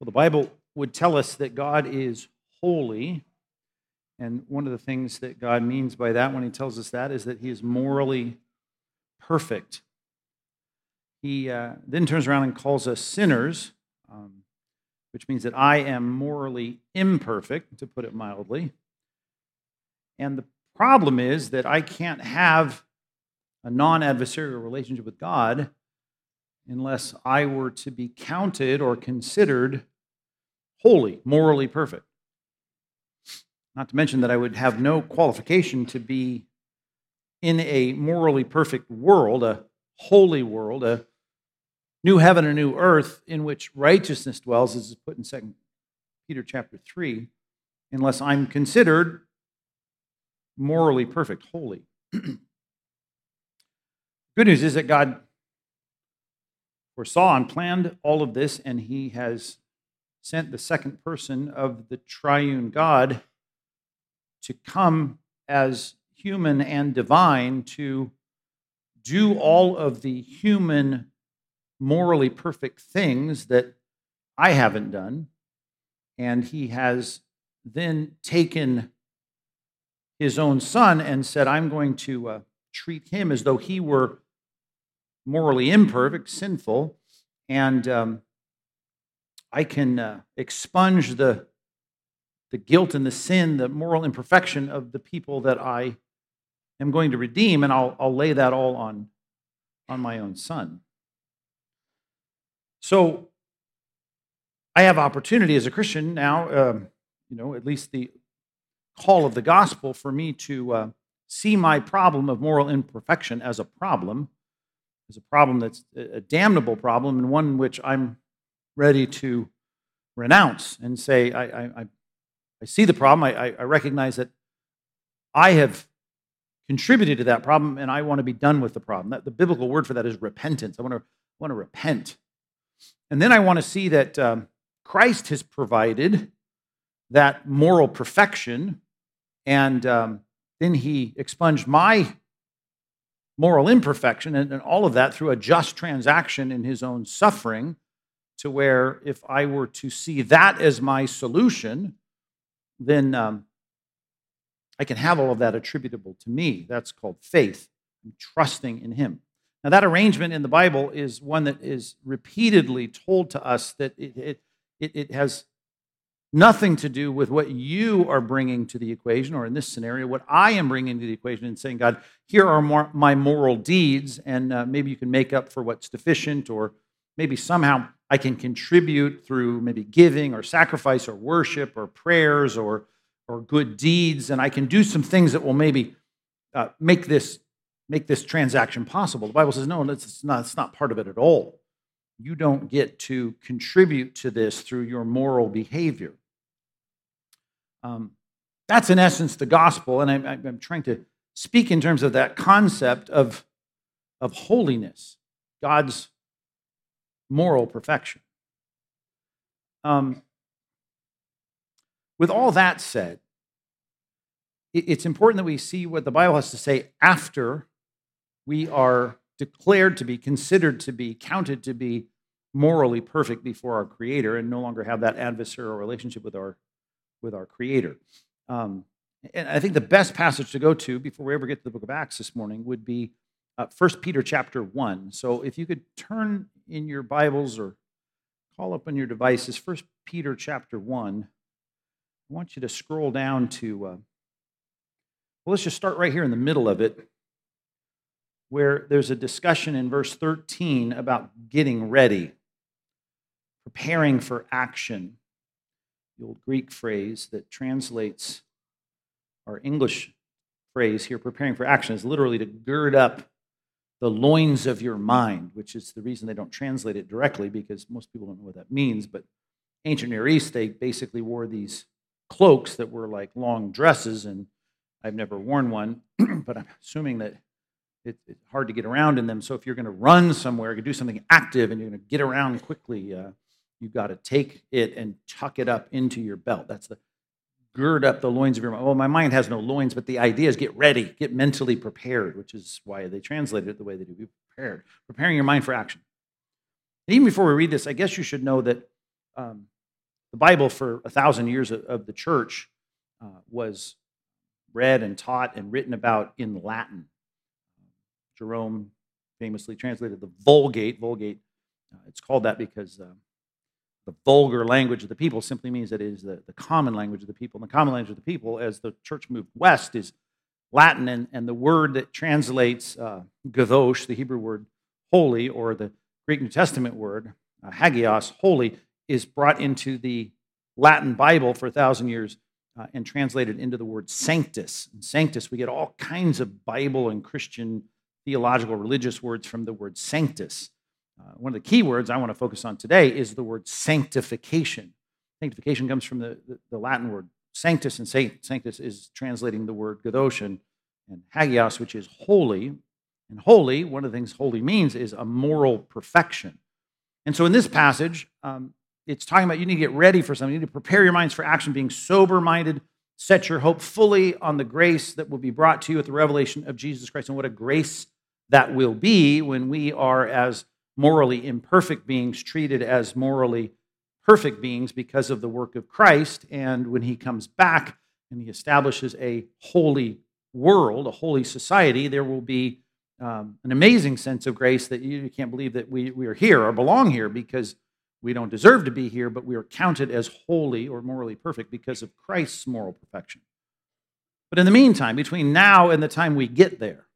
Well, the Bible would tell us that God is holy. And one of the things that God means by that when he tells us that is that he is morally perfect. He uh, then turns around and calls us sinners, um, which means that I am morally imperfect, to put it mildly. And the problem is that I can't have a non adversarial relationship with God unless I were to be counted or considered holy, morally perfect. Not to mention that I would have no qualification to be in a morally perfect world, a holy world, a new heaven and new earth in which righteousness dwells, as is put in 2 Peter chapter 3, unless I'm considered morally perfect, holy. Good news is that God foresaw and planned all of this, and He has sent the second person of the triune God to come as human and divine to do all of the human, morally perfect things that I haven't done. And he has then taken his own son and said, I'm going to uh, treat him as though he were morally imperfect, sinful, and um, I can uh, expunge the, the guilt and the sin, the moral imperfection of the people that I am going to redeem, and I'll, I'll lay that all on, on my own son. So I have opportunity as a Christian now, um, you know, at least the call of the gospel for me to uh, see my problem of moral imperfection as a problem, as a problem that's a damnable problem, and one which I'm ready to renounce and say, I, I, I see the problem. I, I recognize that I have contributed to that problem and I want to be done with the problem. That, the biblical word for that is repentance. I want to, want to repent. And then I want to see that um, Christ has provided that moral perfection, and um, then he expunged my moral imperfection and, and all of that through a just transaction in his own suffering to where if I were to see that as my solution, then um, I can have all of that attributable to me. That's called faith and trusting in Him. Now, that arrangement in the Bible is one that is repeatedly told to us that it, it, it, has nothing to do with what you are bringing to the equation, or in this scenario, what I am bringing to the equation and saying, God, here are more, my moral deeds, and uh, maybe you can make up for what's deficient, or maybe somehow I can contribute through maybe giving or sacrifice or worship or prayers or, or good deeds, and I can do some things that will maybe uh, make, this, make this transaction possible. The Bible says, no, it's not, it's not part of it at all. You don't get to contribute to this through your moral behavior. Um, that's in essence the gospel, and I'm, I'm trying to speak in terms of that concept of, of holiness, God's moral perfection. Um, with all that said, it's important that we see what the Bible has to say after we are declared to be, considered to be, counted to be morally perfect before our Creator and no longer have that adversarial relationship with our, with our Creator. Um, and I think the best passage to go to before we ever get to the book of Acts this morning would be uh, 1 Peter chapter 1. So if you could turn in your Bibles or call up on your devices 1 Peter chapter 1, I want you to scroll down to, uh, well, let's just start right here in the middle of it, where there's a discussion in verse 13 about getting ready, preparing for action. The old Greek phrase that translates our English phrase here, preparing for action, is literally to gird up the loins of your mind, which is the reason they don't translate it directly because most people don't know what that means. But ancient Near East, they basically wore these cloaks that were like long dresses, and I've never worn one, but I'm assuming that it, it's hard to get around in them. So if you're going to run somewhere, you do something active, and you're going to get around quickly, uh, you've got to take it and tuck it up into your belt. That's the gird up the loins of your mind. Well, my mind has no loins, but the idea is get ready, get mentally prepared, which is why they translated it the way they do. Be prepared, preparing your mind for action. And even before we read this, I guess you should know that um, the Bible for a thousand years of, of the church uh, was read and taught and written about in Latin. Jerome famously translated the Vulgate. Vulgate, uh, it's called that because uh, the vulgar language of the people simply means that it is the, the common language of the people. And the common language of the people, as the church moved west, is Latin. And, and the word that translates uh, gadosh, the Hebrew word holy, or the Greek New Testament word, uh, hagios, holy, is brought into the Latin Bible for a thousand years uh, and translated into the word sanctus. And sanctus, we get all kinds of Bible and Christian theological religious words from the word sanctus. Uh, one of the key words I want to focus on today is the word sanctification. Sanctification comes from the, the, the Latin word sanctus, and sanctus is translating the word gadoshan, and hagios, which is holy. And holy, one of the things holy means is a moral perfection. And so in this passage, um, it's talking about you need to get ready for something. You need to prepare your minds for action, being sober minded, set your hope fully on the grace that will be brought to you at the revelation of Jesus Christ. And what a grace that will be when we are, as morally imperfect beings, treated as morally perfect beings because of the work of Christ. And when he comes back and he establishes a holy world, a holy society, there will be um, an amazing sense of grace that you can't believe that we, we are here or belong here because we don't deserve to be here, but we are counted as holy or morally perfect because of Christ's moral perfection. But in the meantime, between now and the time we get there,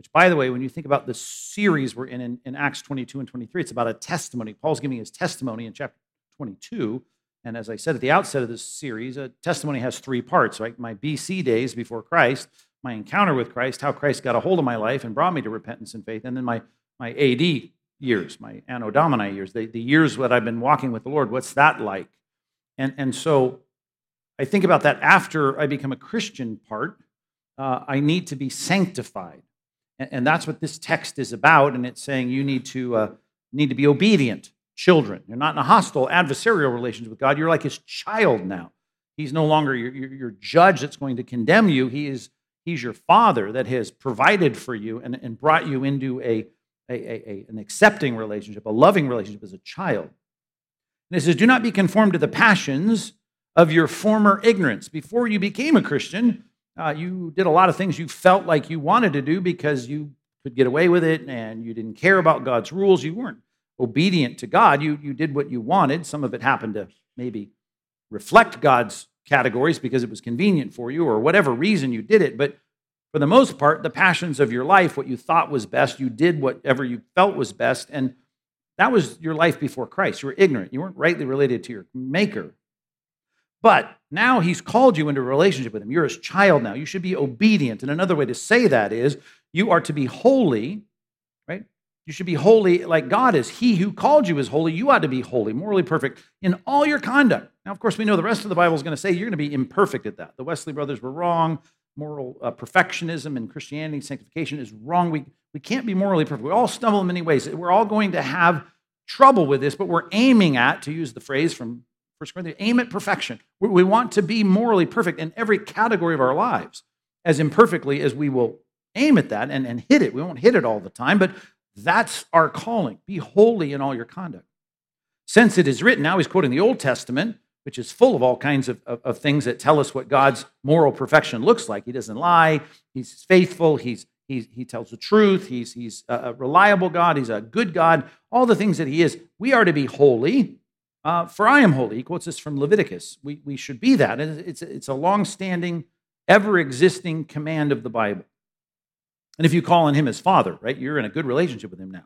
which, by the way, when you think about the series we're in, in in, Acts 22 and 23, it's about a testimony. Paul's giving his testimony in chapter 22. And as I said at the outset of this series, a testimony has three parts, right? My BC days before Christ, my encounter with Christ, how Christ got a hold of my life and brought me to repentance and faith, and then my, my AD years, my Anno Domini years, the, the years that I've been walking with the Lord. What's that like? And, and so I think about that after I become a Christian part. Uh, I need to be sanctified. And, that's what this text is about. And it's saying you need to, uh, need to be obedient children. You're not in a hostile adversarial relationship with God. You're like his child now. He's no longer your, your, your judge that's going to condemn you. He is, he's your father that has provided for you and, and brought you into a a, a, a, an accepting relationship, a loving relationship as a child. And it says, Do not be conformed to the passions of your former ignorance. Before you became a Christian, uh, you did a lot of things you felt like you wanted to do because you could get away with it and you didn't care about God's rules. You weren't obedient to God. You, you did what you wanted. Some of it happened to maybe reflect God's categories because it was convenient for you or whatever reason you did it. But for the most part, the passions of your life, what you thought was best, you did whatever you felt was best. And that was your life before Christ. You were ignorant. You weren't rightly related to your maker. But now he's called you into a relationship with him. You're his child now. You should be obedient. And another way to say that is you are to be holy, right? You should be holy like God is. He who called you is holy. You ought to be holy, morally perfect in all your conduct. Now, of course, we know the rest of the Bible is going to say you're going to be imperfect at that. The Wesley brothers were wrong moral uh, perfectionism and Christianity, sanctification is wrong. We, we can't be morally perfect. We all stumble in many ways. We're all going to have trouble with this, but we're aiming at, to use the phrase from 1 Corinthians, aim at perfection. We, want to be morally perfect in every category of our lives, as imperfectly as we will aim at that and, and hit it. We won't hit it all the time, but that's our calling. Be holy in all your conduct. Since it is written, now he's quoting the Old Testament, which is full of all kinds of, of, of, things that tell us what God's moral perfection looks like. He doesn't lie, he's faithful, he's, he, he tells the truth, he's, he's a reliable God, he's a good God, all the things that he is. We are to be holy, uh, for I am holy. He quotes this from Leviticus. We, we should be that. It's, it's a long standing, ever existing command of the Bible. And if you call on him as Father, right, you're in a good relationship with him now,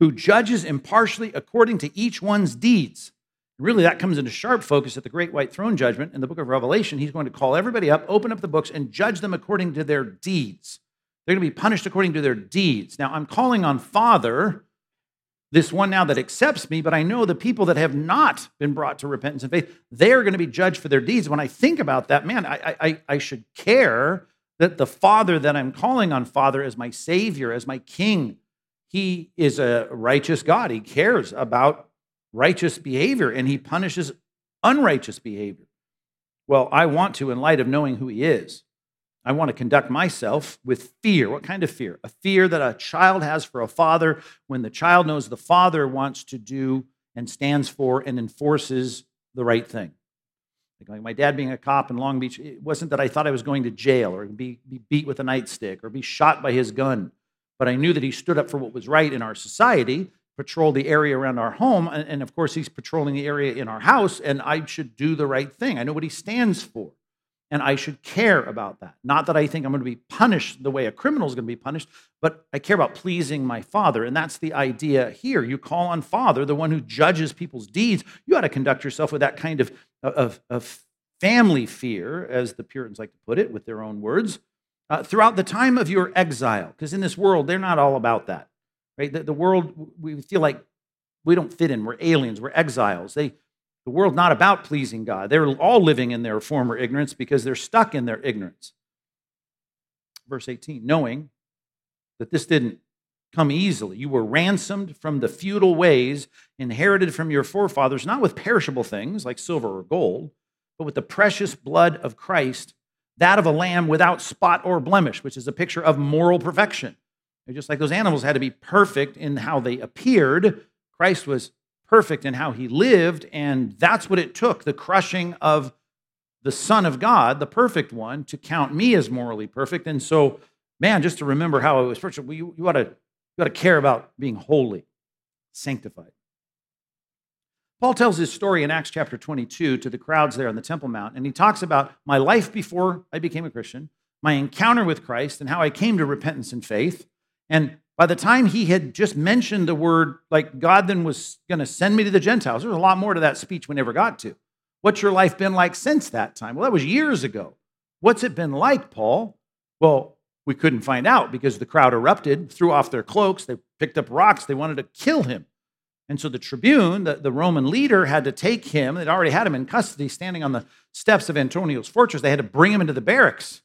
who judges impartially according to each one's deeds. Really, that comes into sharp focus at the great white throne judgment in the book of Revelation. He's going to call everybody up, open up the books, and judge them according to their deeds. They're going to be punished according to their deeds. Now, I'm calling on Father, this one now that accepts me, but I know the people that have not been brought to repentance and faith, they're going to be judged for their deeds. When I think about that, man, I, I, I should care that the Father that I'm calling on, Father, as my Savior, as my King, He is a righteous God. He cares about righteous behavior and he punishes unrighteous behavior. Well, I want to, in light of knowing who he is, I want to conduct myself with fear. What kind of fear? A fear that a child has for a father when the child knows the father wants to do and stands for and enforces the right thing. Like my dad being a cop in Long Beach, it wasn't that I thought I was going to jail or be, be beat with a nightstick or be shot by his gun, but I knew that he stood up for what was right in our society, patrolled the area around our home, and, and of course, he's patrolling the area in our house, and I should do the right thing. I know what he stands for and I should care about that. Not that I think I'm going to be punished the way a criminal is going to be punished, but I care about pleasing my Father. And that's the idea here. You call on Father, the one who judges people's deeds. You ought to conduct yourself with that kind of, of, of family fear, as the Puritans like to put it with their own words, uh, throughout the time of your exile. Because in this world, they're not all about that. Right? The, the world, we feel like we don't fit in. We're aliens. We're exiles. They the world's not about pleasing God. They're all living in their former ignorance because they're stuck in their ignorance. Verse 18, knowing that this didn't come easily. You were ransomed from the futile ways inherited from your forefathers, not with perishable things like silver or gold, but with the precious blood of Christ, that of a lamb without spot or blemish, which is a picture of moral perfection. just like those animals had to be perfect in how they appeared, Christ was perfect in how he lived, and that's what it took the crushing of the Son of God, the perfect one, to count me as morally perfect. And so, man, just to remember how it was first, you, you, ought to, you ought to care about being holy, sanctified. Paul tells his story in Acts chapter 22 to the crowds there on the Temple Mount, and he talks about my life before I became a Christian, my encounter with Christ, and how I came to repentance and faith. And by the time he had just mentioned the word, like God then was going to send me to the Gentiles, there was a lot more to that speech we never got to. What's your life been like since that time? Well, that was years ago. What's it been like, Paul? Well, we couldn't find out because the crowd erupted, threw off their cloaks, they picked up rocks, they wanted to kill him. And so the tribune, the, the Roman leader, had to take him. They'd already had him in custody standing on the steps of Antonia's fortress. They had to bring him into the barracks.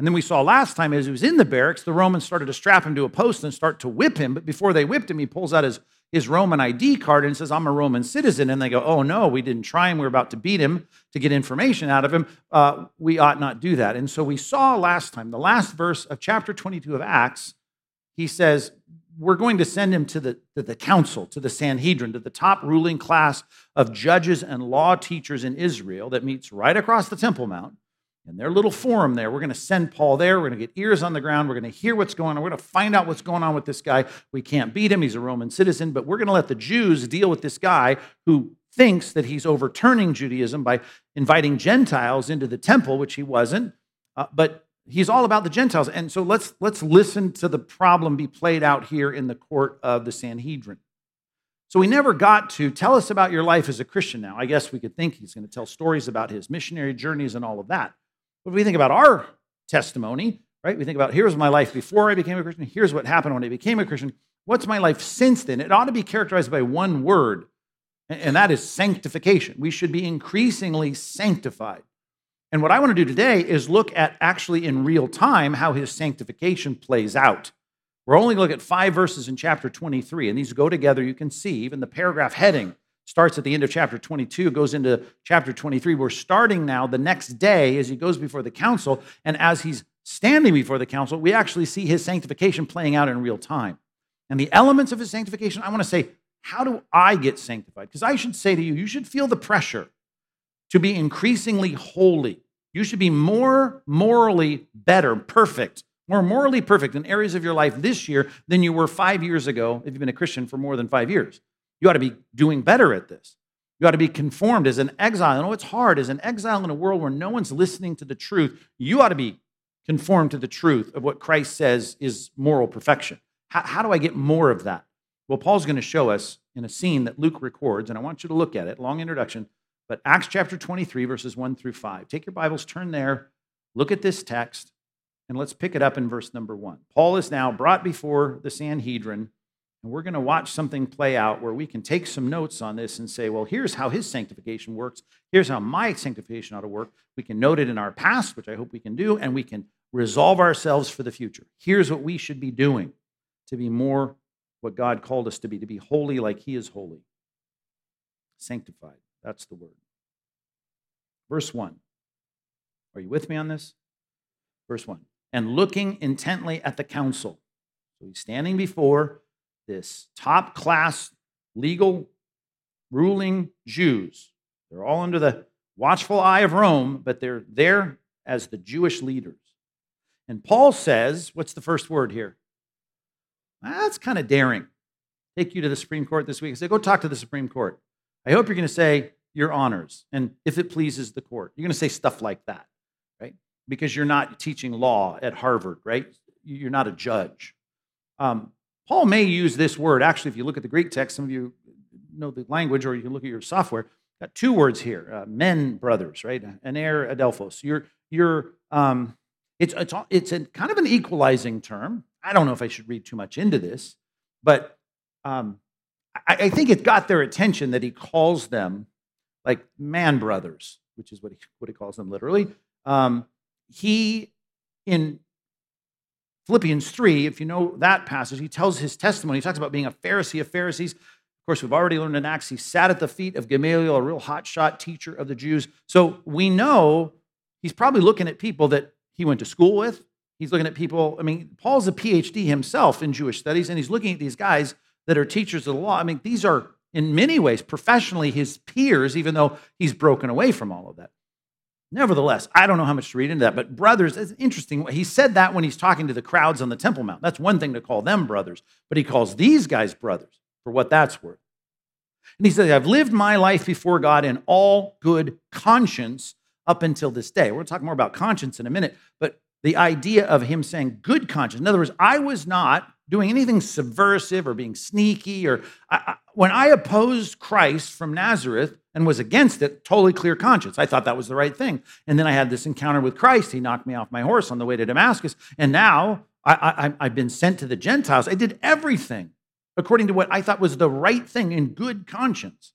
And then we saw last time as he was in the barracks, the Romans started to strap him to a post and start to whip him. But before they whipped him, he pulls out his, his Roman ID card and says, I'm a Roman citizen. And they go, Oh, no, we didn't try him. We were about to beat him to get information out of him. Uh, we ought not do that. And so we saw last time, the last verse of chapter 22 of Acts, he says, We're going to send him to the, to the council, to the Sanhedrin, to the top ruling class of judges and law teachers in Israel that meets right across the Temple Mount in their little forum there. We're going to send Paul there. We're going to get ears on the ground. We're going to hear what's going on. We're going to find out what's going on with this guy. We can't beat him. He's a Roman citizen, but we're going to let the Jews deal with this guy who thinks that he's overturning Judaism by inviting Gentiles into the temple, which he wasn't. Uh, but he's all about the Gentiles. And so let's let's listen to the problem be played out here in the court of the Sanhedrin. So we never got to tell us about your life as a Christian now. I guess we could think he's going to tell stories about his missionary journeys and all of that. But we think about our testimony, right? We think about here's my life before I became a Christian, here's what happened when I became a Christian. What's my life since then? It ought to be characterized by one word, and that is sanctification. We should be increasingly sanctified. And what I want to do today is look at actually in real time how his sanctification plays out. We're only going to look at five verses in chapter 23, and these go together. You can see even the paragraph heading starts at the end of chapter 22, goes into chapter 23. We're starting now the next day as he goes before the council. And as he's standing before the council, we actually see his sanctification playing out in real time. And the elements of his sanctification, I want to say, how do I get sanctified? Because I should say to you, you should feel the pressure to be increasingly holy. You should be more morally better, perfect, more morally perfect in areas of your life this year than you were five years ago if you've been a Christian for more than five years. You ought to be doing better at this. You ought to be conformed as an exile. I know it's hard. As an exile in a world where no one's listening to the truth, you ought to be conformed to the truth of what Christ says is moral perfection. How, how do I get more of that? Well, Paul's going to show us in a scene that Luke records, and I want you to look at it. Long introduction, but Acts chapter 23, verses 1 through 5. Take your Bibles, turn there, look at this text, and let's pick it up in verse number 1. Paul is now brought before the Sanhedrin and we're going to watch something play out where we can take some notes on this and say, well, here's how his sanctification works. Here's how my sanctification ought to work. We can note it in our past, which I hope we can do, and we can resolve ourselves for the future. Here's what we should be doing to be more what God called us to be, to be holy like he is holy. Sanctified. That's the word. Verse 1. Are you with me on this? Verse 1. And looking intently at the council. So he's standing before this top class legal ruling Jews. They're all under the watchful eye of Rome, but they're there as the Jewish leaders. And Paul says, what's the first word here? That's kind of daring. Take you to the Supreme Court this week. I say, go talk to the Supreme Court. I hope you're going to say your honors and if it pleases the court. You're going to say stuff like that, right? Because you're not teaching law at Harvard, right? You're not a judge. Um, Paul may use this word. Actually, if you look at the Greek text, some of you know the language or you can look at your software. Got two words here uh, men, brothers, right? Aner, adelphos. You're, you're, um, it's, it's, it's a kind of an equalizing term. I don't know if I should read too much into this, but um, I, I, think it got their attention that he calls them like man brothers, which is what he, what he calls them literally. Um, he, in Philippians 3, if you know that passage, he tells his testimony. He talks about being a Pharisee of Pharisees. Of course, we've already learned in Acts, he sat at the feet of Gamaliel, a real hotshot teacher of the Jews. So we know he's probably looking at people that he went to school with, He's looking at people. I mean, Paul's a PhD himself in Jewish studies, and he's looking at these guys that are teachers of the law. I mean, these are in many ways professionally his peers, even though he's broken away from all of that. Nevertheless, I don't know how much to read into that, but brothers, it's interesting. He said that when he's talking to the crowds on the Temple Mount. That's one thing to call them brothers, but he calls these guys brothers for what that's worth. And he says, I've lived my life before God in all good conscience up until this day. We're going to talk more about conscience in a minute, but the idea of him saying good conscience. In other words, I was not doing anything subversive or being sneaky or I, I, when I opposed Christ from Nazareth and was against it, totally clear conscience. I thought that was the right thing. And then I had this encounter with Christ. He knocked me off my horse on the way to Damascus. And now I, I, I've been sent to the Gentiles. I did everything according to what I thought was the right thing in good conscience.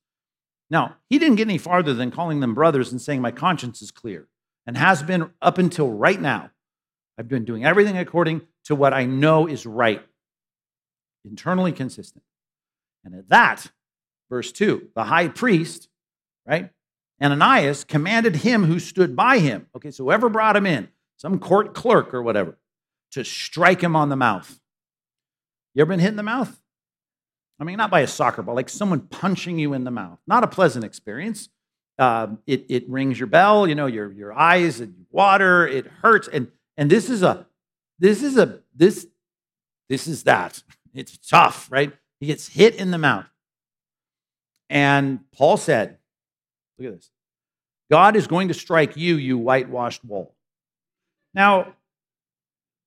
Now, he didn't get any farther than calling them brothers and saying, My conscience is clear and has been up until right now. I've been doing everything according to what I know is right, internally consistent. And at that, verse 2, the high priest, right? Ananias commanded him who stood by him, okay, so whoever brought him in, some court clerk or whatever, to strike him on the mouth. You ever been hit in the mouth? I mean, not by a soccer ball, like someone punching you in the mouth. Not a pleasant experience. Uh, it, it rings your bell, you know, your, your eyes and water, it hurts. And and this is a, this is a, this, this is that. It's tough, right? He gets hit in the mouth. And Paul said, look at this God is going to strike you, you whitewashed wall. Now,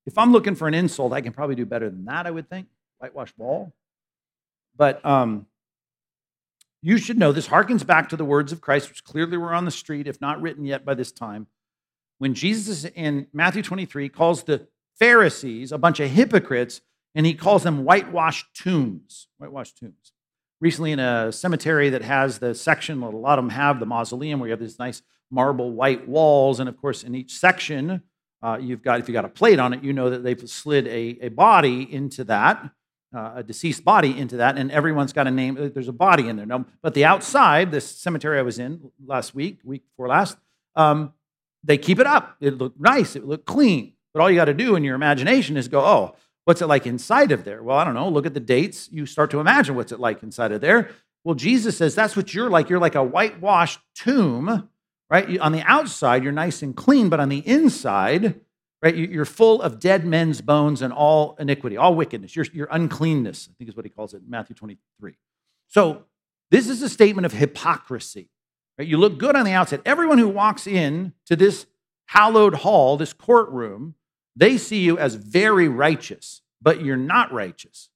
if I'm looking for an insult, I can probably do better than that, I would think. Whitewashed wall. But um, you should know this harkens back to the words of Christ, which clearly were on the street, if not written yet by this time when Jesus in Matthew 23 calls the Pharisees a bunch of hypocrites and he calls them whitewashed tombs. Whitewashed tombs. Recently, in a cemetery that has the section, a lot of them have the mausoleum where you have these nice marble white walls. And of course, in each section, uh, you've got, if you got a plate on it, you know that they've slid a, a body into that, uh, a deceased body into that, and everyone's got a name. Uh, there's a body in there. But the outside, this cemetery I was in last week, week before last, um, they keep it up. It looked nice, it looked clean. But all you got to do in your imagination is go, oh, what's it like inside of there? Well, I don't know. Look at the dates. You start to imagine what's it like inside of there. Well, Jesus says that's what you're like. You're like a whitewashed tomb, right? On the outside, you're nice and clean, but on the inside, right, you're full of dead men's bones and all iniquity, all wickedness, your, your uncleanness, I think is what he calls it in Matthew 23. So this is a statement of hypocrisy. Right? You look good on the outside. Everyone who walks in to this hallowed hall, this courtroom, they see you as very righteous, but you're not righteous.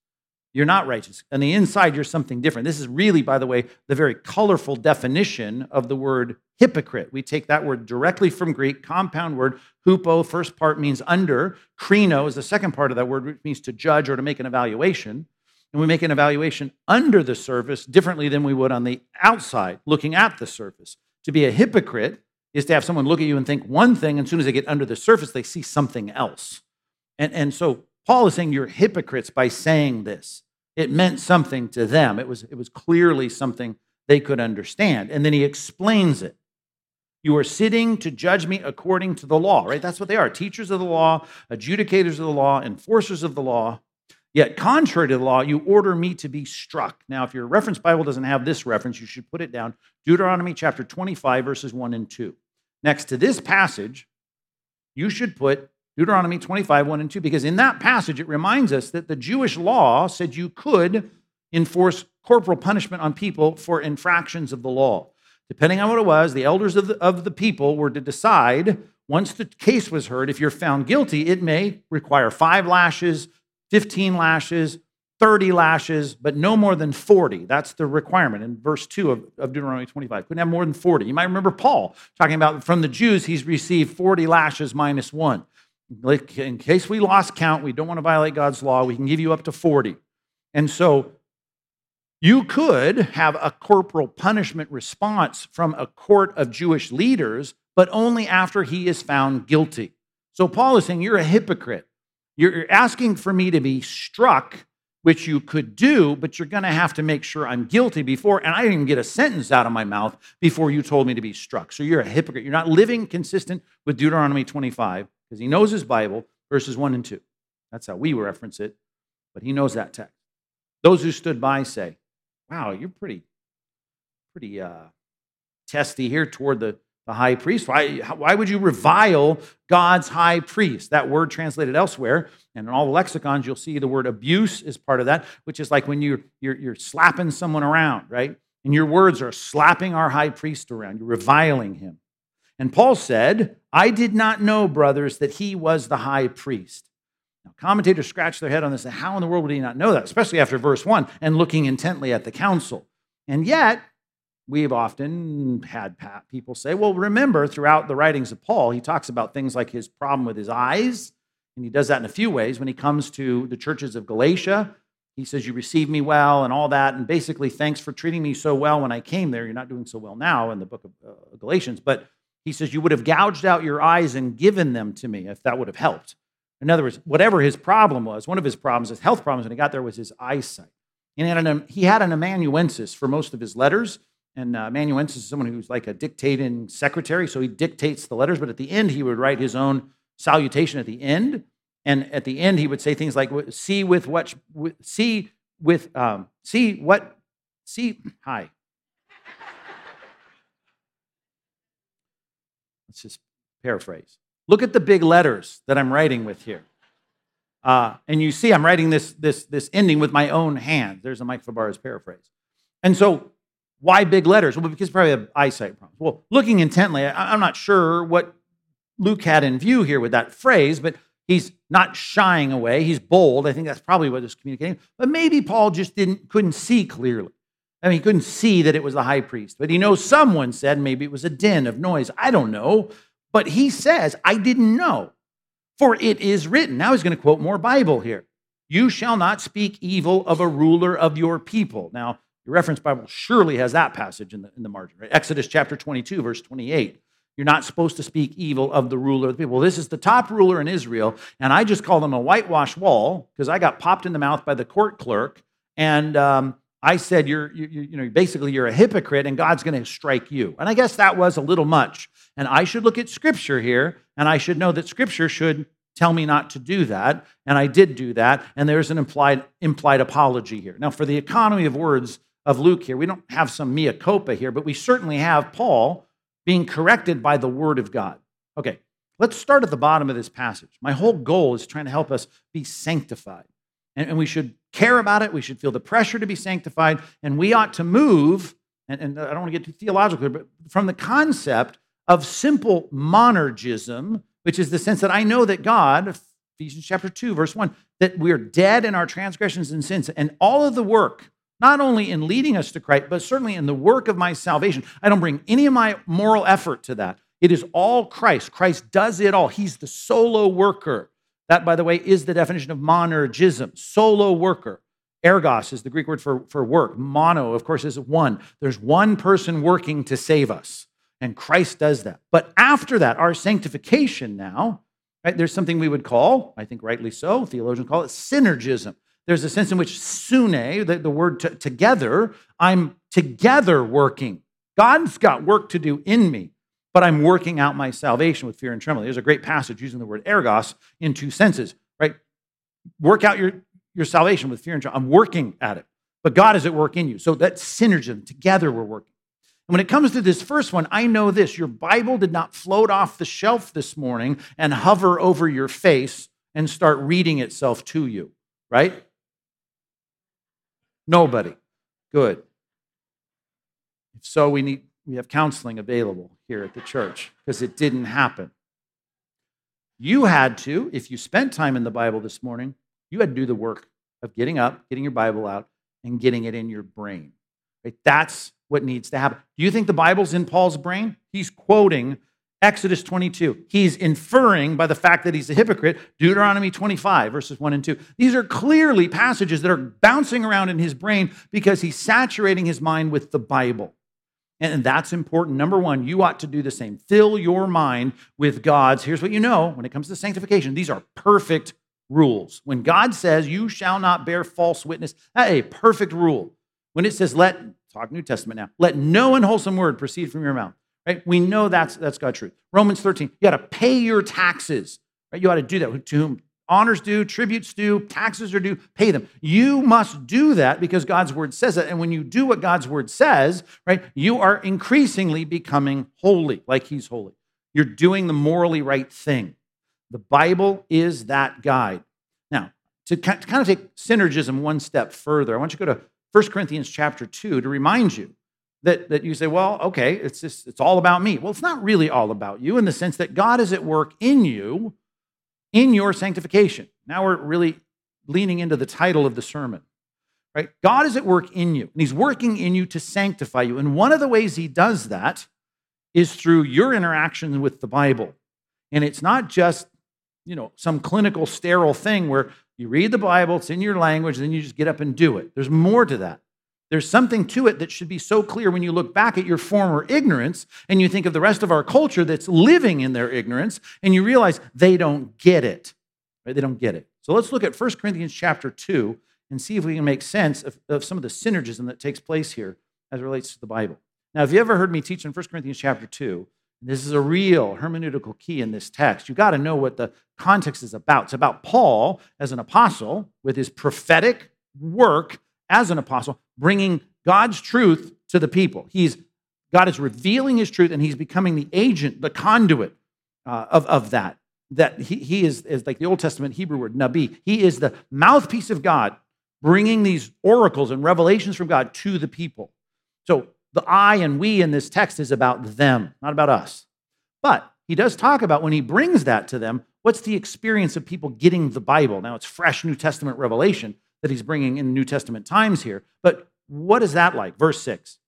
You're not righteous. On the inside, you're something different. This is really, by the way, the very colorful definition of the word hypocrite. We take that word directly from Greek, compound word. Hupo, first part means under. Krino is the second part of that word, which means to judge or to make an evaluation and we make an evaluation under the surface differently than we would on the outside, looking at the surface. To be a hypocrite is to have someone look at you and think one thing, and as soon as they get under the surface, they see something else. And, and so Paul is saying you're hypocrites by saying this. It meant something to them, it was, it was clearly something they could understand. And then he explains it. You are sitting to judge me according to the law, right? That's what they are teachers of the law, adjudicators of the law, enforcers of the law. Yet, contrary to the law, you order me to be struck. Now, if your reference Bible doesn't have this reference, you should put it down Deuteronomy chapter 25, verses 1 and 2. Next to this passage, you should put Deuteronomy 25, 1 and 2, because in that passage, it reminds us that the Jewish law said you could enforce corporal punishment on people for infractions of the law. Depending on what it was, the elders of the, of the people were to decide once the case was heard, if you're found guilty, it may require five lashes, 15 lashes, 30 lashes, but no more than 40. That's the requirement in verse 2 of, of, Deuteronomy 25. Couldn't have more than 40. You might remember Paul talking about from the Jews, he's received 40 lashes minus one. In case we lost count, we don't want to violate God's law, we can give you up to 40. And so you could have a corporal punishment response from a court of Jewish leaders, but only after he is found guilty. So Paul is saying, You're a hypocrite. You're asking for me to be struck, which you could do, but you're going to have to make sure I'm guilty before, and I didn't even get a sentence out of my mouth before you told me to be struck. So you're a hypocrite. You're not living consistent with Deuteronomy 25 because he knows his Bible, verses 1 and 2. That's how we reference it, but he knows that text. Those who stood by say, wow, you're pretty, pretty uh, testy here toward the, the high priest. Why, why would you revile God's high priest? That word translated elsewhere, and in all the lexicons, you'll see the word abuse is part of that, which is like when you're, you're, you're slapping someone around, right? And your words are slapping our high priest around. You're reviling him. And Paul said, I did not know, brothers, that he was the high priest. Now, commentators scratch their head on this. How in the world would he not know that, especially after verse 1 and looking intently at the council? And yet, we've often had people say, well, remember, throughout the writings of Paul, he talks about things like his problem with his eyes. And he does that in a few ways. When he comes to the churches of Galatia, he says, You received me well and all that. And basically, thanks for treating me so well when I came there. You're not doing so well now in the book of uh, Galatians. But he says, You would have gouged out your eyes and given them to me if that would have helped. In other words, whatever his problem was, one of his problems, his health problems when he got there was his eyesight. And he had an, he had an amanuensis for most of his letters. And uh, amanuensis is someone who's like a dictating secretary. So he dictates the letters, but at the end, he would write his own salutation at the end. And at the end, he would say things like, see with what, see with, um, see what, see, hi. Let's just paraphrase. Look at the big letters that I'm writing with here. Uh, and you see, I'm writing this, this, this ending with my own hand. There's a Mike Fabarez paraphrase. And so, why big letters? Well, because probably have eyesight problems. Well, looking intently, I'm not sure what Luke had in view here with that phrase, but he's not shying away. He's bold. I think that's probably what he's communicating. But maybe Paul just didn't couldn't see clearly. I mean, he couldn't see that it was the high priest, but he knows someone said maybe it was a din of noise. I don't know. But he says, I didn't know, for it is written. Now he's going to quote more Bible here. You shall not speak evil of a ruler of your people. Now, your reference Bible surely has that passage in the, in the margin, right? Exodus chapter 22, verse 28. You're not supposed to speak evil of the ruler of the people. Well, this is the top ruler in Israel, and I just call them a whitewash wall because I got popped in the mouth by the court clerk, and um, I said, you're, you, you know, basically you're a hypocrite and God's going to strike you. And I guess that was a little much. And I should look at Scripture here, and I should know that Scripture should tell me not to do that. And I did do that. And there's an implied, implied apology here. Now, for the economy of words of Luke here, we don't have some mea culpa here, but we certainly have Paul being corrected by the Word of God. Okay, let's start at the bottom of this passage. My whole goal is trying to help us be sanctified. And, and we should care about it. We should feel the pressure to be sanctified. And we ought to move, and, and I don't want to get too theological, but from the concept of simple monergism, which is the sense that I know that God, Ephesians chapter 2, verse 1, that we're dead in our transgressions and sins, and all of the work, not only in leading us to Christ, but certainly in the work of my salvation. I don't bring any of my moral effort to that. It is all Christ. Christ does it all. He's the solo worker. That, by the way, is the definition of monergism, solo worker. Ergos is the Greek word for, for work. Mono, of course, is one. There's one person working to save us, and Christ does that. But after that, our sanctification now, right, there's something we would call, I think rightly so, theologians call it synergism. There's a sense in which sune, the, the word together, I'm together working. God's got work to do in me but I'm working out my salvation with fear and trembling. There's a great passage using the word ergos in two senses, right? Work out your your salvation with fear and trembling. I'm working at it, but God is at work in you. So that synergism, together we're working. And when it comes to this first one, I know this your Bible did not float off the shelf this morning and hover over your face and start reading itself to you, right? Nobody. Good. If so, we need we have counseling available here at the church because it didn't happen. You had to, if you spent time in the Bible this morning, you had to do the work of getting up, getting your Bible out, and getting it in your brain. Right? That's what needs to happen. Do you think the Bible's in Paul's brain? He's quoting Exodus 22. He's inferring by the fact that he's a hypocrite, Deuteronomy 25, verses 1 and 2. These are clearly passages that are bouncing around in his brain because he's saturating his mind with the Bible. And that's important. Number one, you ought to do the same. Fill your mind with God's. Here's what you know when it comes to sanctification these are perfect rules. When God says, You shall not bear false witness, that's a perfect rule. When it says, Let, talk New Testament now, let no unwholesome word proceed from your mouth, right? We know that's, that's God's truth. Romans 13, you got to pay your taxes, right? You ought to do that. To whom honors due, tributes due, taxes are due, pay them. You must do that because God's word says it. And when you do what God's word says, right, you are increasingly becoming holy, like He's holy. You're doing the morally right thing. The Bible is that guide. Now, to kind of take synergism one step further, I want you to go to 1 Corinthians chapter 2 to remind you that, that you say, well, okay, it's just it's all about me. Well, it's not really all about you in the sense that God is at work in you in your sanctification. Now we're really leaning into the title of the sermon. Right? God is at work in you, and He's working in you to sanctify you. And one of the ways He does that is through your interaction with the Bible. And it's not just, you know, some clinical sterile thing where you read the Bible, it's in your language, and then you just get up and do it. There's more to that. There's something to it that should be so clear when you look back at your former ignorance and you think of the rest of our culture that's living in their ignorance and you realize they don't get it. Right? They don't get it. So let's look at 1 Corinthians chapter 2 and see if we can make sense of, of some of the synergism that takes place here as it relates to the Bible. Now, if you ever heard me teach in 1 Corinthians chapter 2, this is a real hermeneutical key in this text. You got to know what the context is about. It's about Paul as an apostle with his prophetic work as an apostle, bringing God's truth to the people. He's God is revealing his truth and he's becoming the agent, the conduit uh, of, of that. That he, he is, is like the Old Testament Hebrew word, nabi. He is the mouthpiece of God, bringing these oracles and revelations from God to the people. So the I and we in this text is about them, not about us. But he does talk about when he brings that to them, what's the experience of people getting the Bible? Now it's fresh New Testament revelation, that he's bringing in New Testament times here. But what is that like? Verse 6.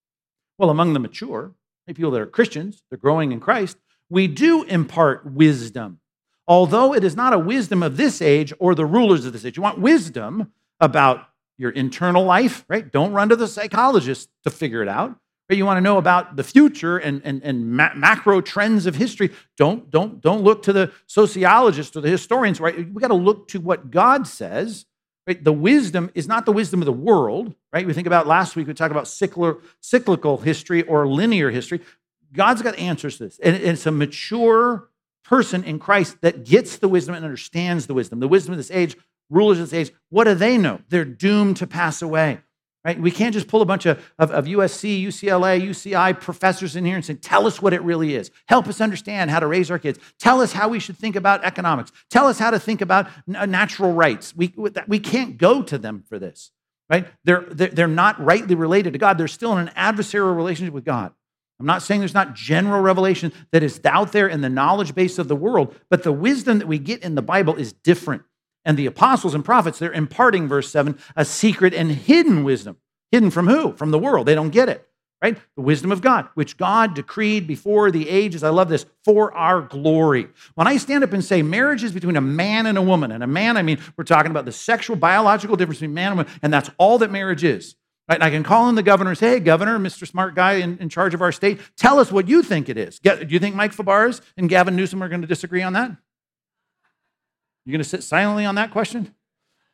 Well, among the mature, people that are Christians, they're growing in Christ, we do impart wisdom. Although it is not a wisdom of this age or the rulers of this age. You want wisdom about your internal life, right? Don't run to the psychologist to figure it out. Right? You want to know about the future and, and, and ma- macro trends of history. Don't, don't, don't look to the sociologists or the historians, right? We got to look to what God says Right? The wisdom is not the wisdom of the world, right? We think about last week, we talked about cyclical history or linear history. God's got answers to this. And it's a mature person in Christ that gets the wisdom and understands the wisdom. The wisdom of this age, rulers of this age, what do they know? They're doomed to pass away. Right? We can't just pull a bunch of, of, of, USC, UCLA, UCI professors in here and say, tell us what it really is. Help us understand how to raise our kids. Tell us how we should think about economics. Tell us how to think about uh, natural rights. We, we can't go to them for this. Right? They're, they're not rightly related to God. They're still in an adversarial relationship with God. I'm not saying there's not general revelation that is out there in the knowledge base of the world, but the wisdom that we get in the Bible is different. And the apostles and prophets, they're imparting, verse 7, a secret and hidden wisdom. Hidden from who? From the world. They don't get it, right? The wisdom of God, which God decreed before the ages. I love this, for our glory. When I stand up and say marriage is between a man and a woman, and a man, I mean, we're talking about the sexual, biological difference between man and woman, and that's all that marriage is. Right? And I can call in the governor and say, hey, governor, Mr. Smart Guy in, in charge of our state, tell us what you think it is. Do you think Mike Fabarez and Gavin Newsom are going to disagree on that? You going to sit silently on that question?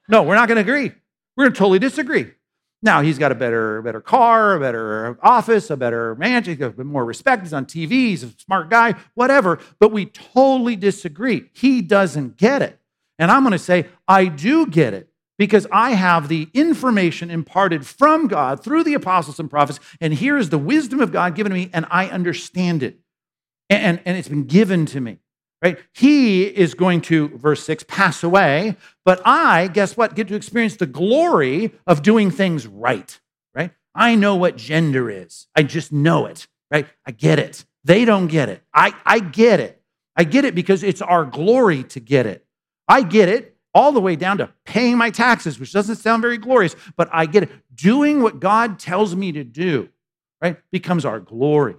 No, we're not going to agree. We're going to totally disagree. Now he's got a better, better car, a better office, a better mansion, more respect. He's on TV. He's a smart guy, whatever. But we totally disagree. He doesn't get it, and I'm going to say I do get it because I have the information imparted from God through the apostles and prophets, and here is the wisdom of God given to me, and I understand it. And, and it's been given to me, right? He is going to, verse 6, pass away, but I, guess what, get to experience the glory of doing things right, right? I know what gender is. I just know it, right? I get it. They don't get it. I, I get it. I get it because it's our glory to get it. I get it all the way down to paying my taxes, which doesn't sound very glorious, but I get it. Doing what God tells me to do, right, becomes our glory.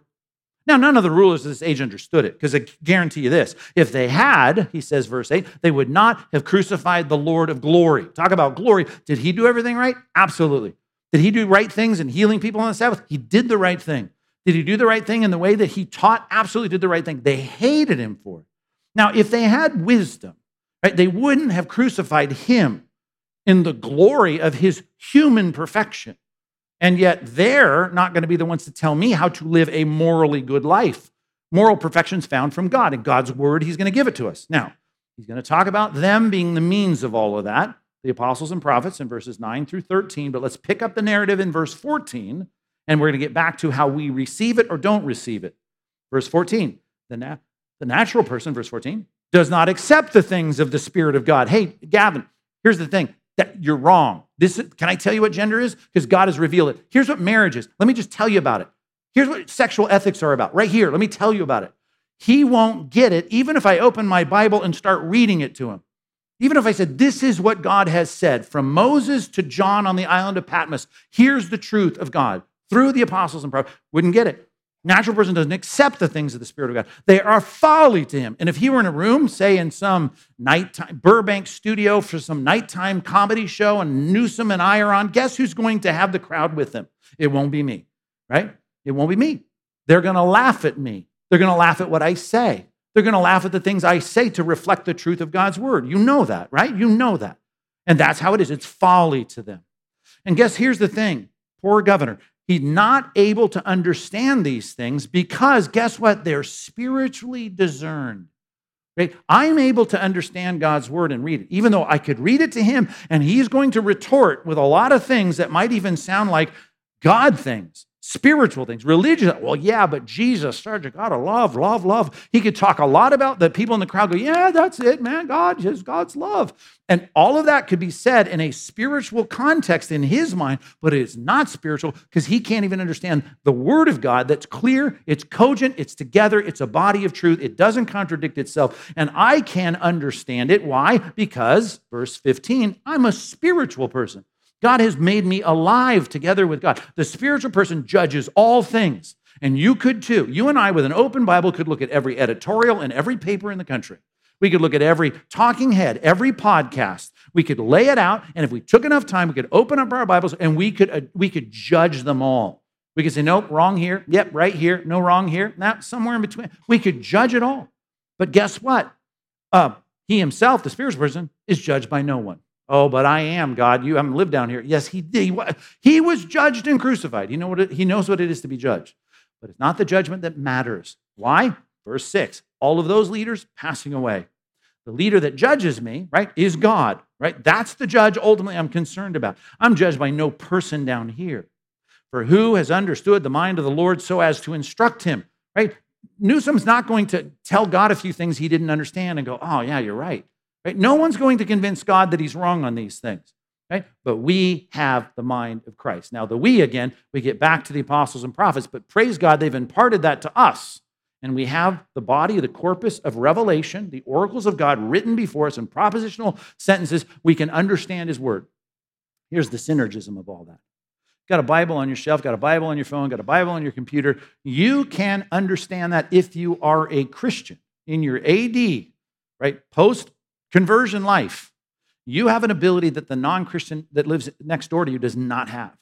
Now, none of the rulers of this age understood it, because I guarantee you this if they had, he says, verse 8, they would not have crucified the Lord of glory. Talk about glory. Did he do everything right? Absolutely. Did he do right things in healing people on the Sabbath? He did the right thing. Did he do the right thing in the way that he taught? Absolutely did the right thing. They hated him for it. Now, if they had wisdom, Right? They wouldn't have crucified him in the glory of his human perfection. And yet they're not going to be the ones to tell me how to live a morally good life. Moral perfection is found from God. In God's word, he's going to give it to us. Now, he's going to talk about them being the means of all of that, the apostles and prophets in verses 9 through 13. But let's pick up the narrative in verse 14, and we're going to get back to how we receive it or don't receive it. Verse 14, the, na- the natural person, verse 14, does not accept the things of the Spirit of God. Hey, Gavin, here's the thing that you're wrong. This can I tell you what gender is? Because God has revealed it. Here's what marriage is. Let me just tell you about it. Here's what sexual ethics are about. Right here. Let me tell you about it. He won't get it, even if I open my Bible and start reading it to him. Even if I said, This is what God has said from Moses to John on the island of Patmos, here's the truth of God through the apostles and prophets, wouldn't get it. Natural person doesn't accept the things of the Spirit of God. They are folly to him. And if he were in a room, say in some nighttime Burbank studio for some nighttime comedy show, and Newsom and I are on, guess who's going to have the crowd with him? It won't be me, right? It won't be me. They're going to laugh at me. They're going to laugh at what I say. They're going to laugh at the things I say to reflect the truth of God's word. You know that, right? You know that. And that's how it is. It's folly to them. And guess here's the thing poor governor. He's not able to understand these things because guess what? They're spiritually discerned. Right? I'm able to understand God's word and read it, even though I could read it to him and he's going to retort with a lot of things that might even sound like God things spiritual things, religious. Well, yeah, but Jesus, Sergeant, God of love, love, love. He could talk a lot about the people in the crowd go, yeah, that's it, man. God is God's love. And all of that could be said in a spiritual context in his mind, but it is not spiritual because he can't even understand the word of God that's clear, it's cogent, it's together, it's a body of truth, it doesn't contradict itself. And I can understand it. Why? Because, verse 15, I'm a spiritual person. God has made me alive together with God. The spiritual person judges all things. And you could too. You and I, with an open Bible, could look at every editorial and every paper in the country. We could look at every talking head, every podcast. We could lay it out. And if we took enough time, we could open up our Bibles and we could, uh, we could judge them all. We could say, nope, wrong here. Yep, right here. No, wrong here. Now, somewhere in between. We could judge it all. But guess what? Uh, he himself, the spiritual person, is judged by no one. Oh, but I am God. You haven't lived down here. Yes, he. He was judged and crucified. You know what it, he knows what it is to be judged. But it's not the judgment that matters. Why? Verse 6. All of those leaders passing away. The leader that judges me, right, is God, right? That's the judge ultimately I'm concerned about. I'm judged by no person down here. For who has understood the mind of the Lord so as to instruct him, right? Newsom's not going to tell God a few things he didn't understand and go, oh, yeah, you're right. Right? No one's going to convince God that he's wrong on these things. Right? But we have the mind of Christ. Now, the we again, we get back to the apostles and prophets, but praise God, they've imparted that to us. And we have the body, the corpus of revelation, the oracles of God written before us in propositional sentences. We can understand his word. Here's the synergism of all that. Got a Bible on your shelf, got a Bible on your phone, got a Bible on your computer. You can understand that if you are a Christian in your AD, right? Post Conversion life. You have an ability that the non Christian that lives next door to you does not have.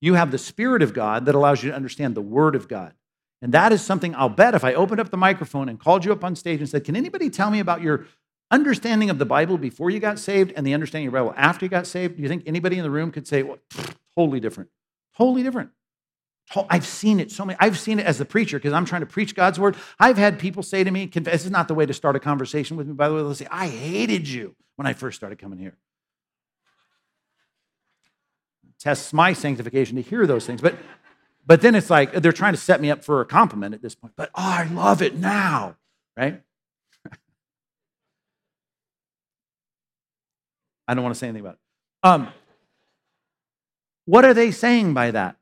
You have the Spirit of God that allows you to understand the Word of God. And that is something I'll bet if I opened up the microphone and called you up on stage and said, Can anybody tell me about your understanding of the Bible before you got saved and the understanding of the Bible after you got saved? Do you think anybody in the room could say, Well, totally different? Totally different. I've seen it so many. I've seen it as a preacher because I'm trying to preach God's word. I've had people say to me, "This is not the way to start a conversation with me." By the way, they'll say, "I hated you when I first started coming here." tests my sanctification to hear those things. But but then it's like they're trying to set me up for a compliment at this point. But oh, I love it now, right? I don't want to say anything about it. Um, what are they saying by that?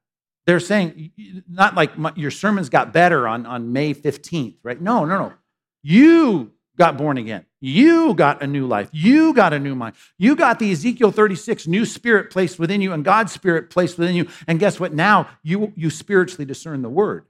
They're saying, not like my, your sermons got better on, on May 15th, right? No, no, no. You got born again. You got a new life. You got a new mind. You got the Ezekiel 36 new spirit placed within you and God's spirit placed within you. And guess what? Now you, you spiritually discern the word.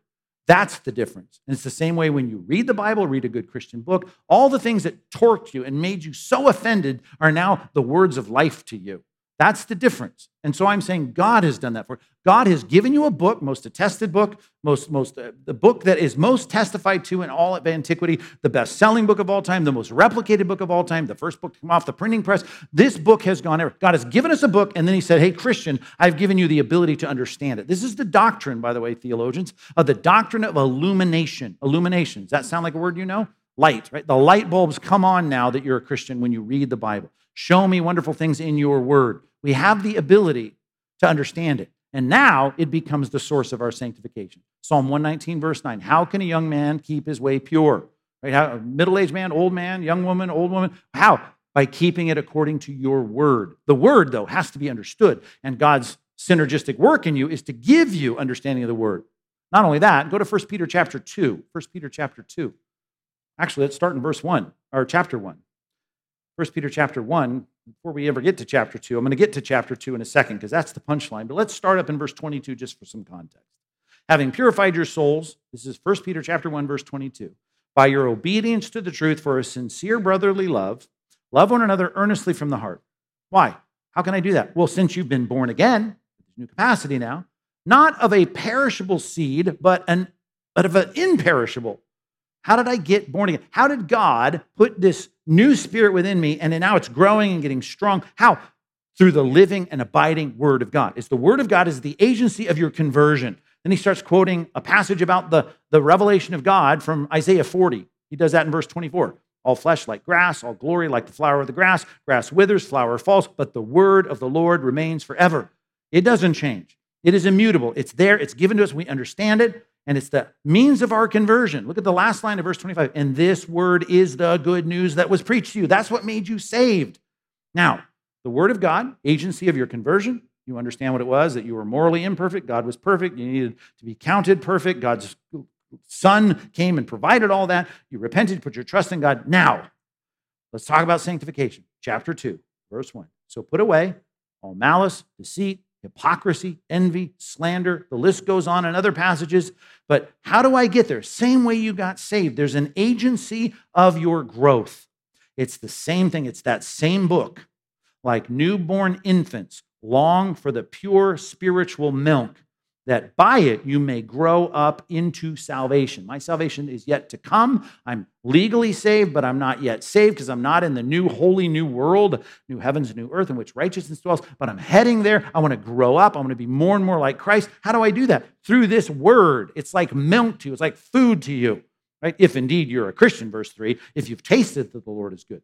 That's the difference. And it's the same way when you read the Bible, read a good Christian book, all the things that torqued you and made you so offended are now the words of life to you. That's the difference. And so I'm saying God has done that for God has given you a book, most attested book, most most uh, the book that is most testified to in all of antiquity, the best-selling book of all time, the most replicated book of all time, the first book to come off the printing press. This book has gone ever. God has given us a book and then he said, "Hey Christian, I've given you the ability to understand it." This is the doctrine, by the way, theologians, of the doctrine of illumination. Illumination. Does that sound like a word you know? Light, right? The light bulbs come on now that you're a Christian when you read the Bible. Show me wonderful things in your word. We have the ability to understand it. And now it becomes the source of our sanctification. Psalm 119, verse 9. How can a young man keep his way pure? Right? How, middle-aged man, old man, young woman, old woman. How? By keeping it according to your word. The word, though, has to be understood. And God's synergistic work in you is to give you understanding of the word. Not only that, go to 1 Peter chapter 2. 1 Peter chapter 2. Actually, let's start in verse 1, or chapter 1. 1 Peter chapter 1, before we ever get to chapter 2, I'm going to get to chapter 2 in a second because that's the punchline. But let's start up in verse 22 just for some context. Having purified your souls, this is 1 Peter chapter 1 verse 22, by your obedience to the truth for a sincere brotherly love, love one another earnestly from the heart. Why? How can I do that? Well, since you've been born again, new capacity now, not of a perishable seed, but an but of an imperishable how did I get born again? How did God put this new spirit within me and now it's growing and getting strong? How? Through the living and abiding word of God. It's the word of God is the agency of your conversion. Then he starts quoting a passage about the, the revelation of God from Isaiah 40. He does that in verse 24. All flesh like grass, all glory like the flower of the grass. Grass withers, flower falls, but the word of the Lord remains forever. It doesn't change. It is immutable. It's there. It's given to us. We understand it and it's the means of our conversion. Look at the last line of verse 25. And this word is the good news that was preached to you. That's what made you saved. Now, the word of God, agency of your conversion, you understand what it was that you were morally imperfect. God was perfect. You needed to be counted perfect. God's Son came and provided all that. You repented, put your trust in God. Now, let's talk about sanctification. Chapter 2, verse 1. So put away all malice, deceit, hypocrisy, envy, slander. The list goes on in other passages. But how do I get there? Same way you got saved. There's an agency of your growth. It's the same thing, it's that same book. Like newborn infants long for the pure spiritual milk that by it you may grow up into salvation. My salvation is yet to come. I'm legally saved, but I'm not yet saved because I'm not in the new holy new world, new heavens, new earth in which righteousness dwells, but I'm heading there. I want to grow up. I want to be more and more like Christ. How do I do that? Through this word. It's like milk to you, it's like food to you, right? If indeed you're a Christian, verse 3, if you've tasted that the Lord is good.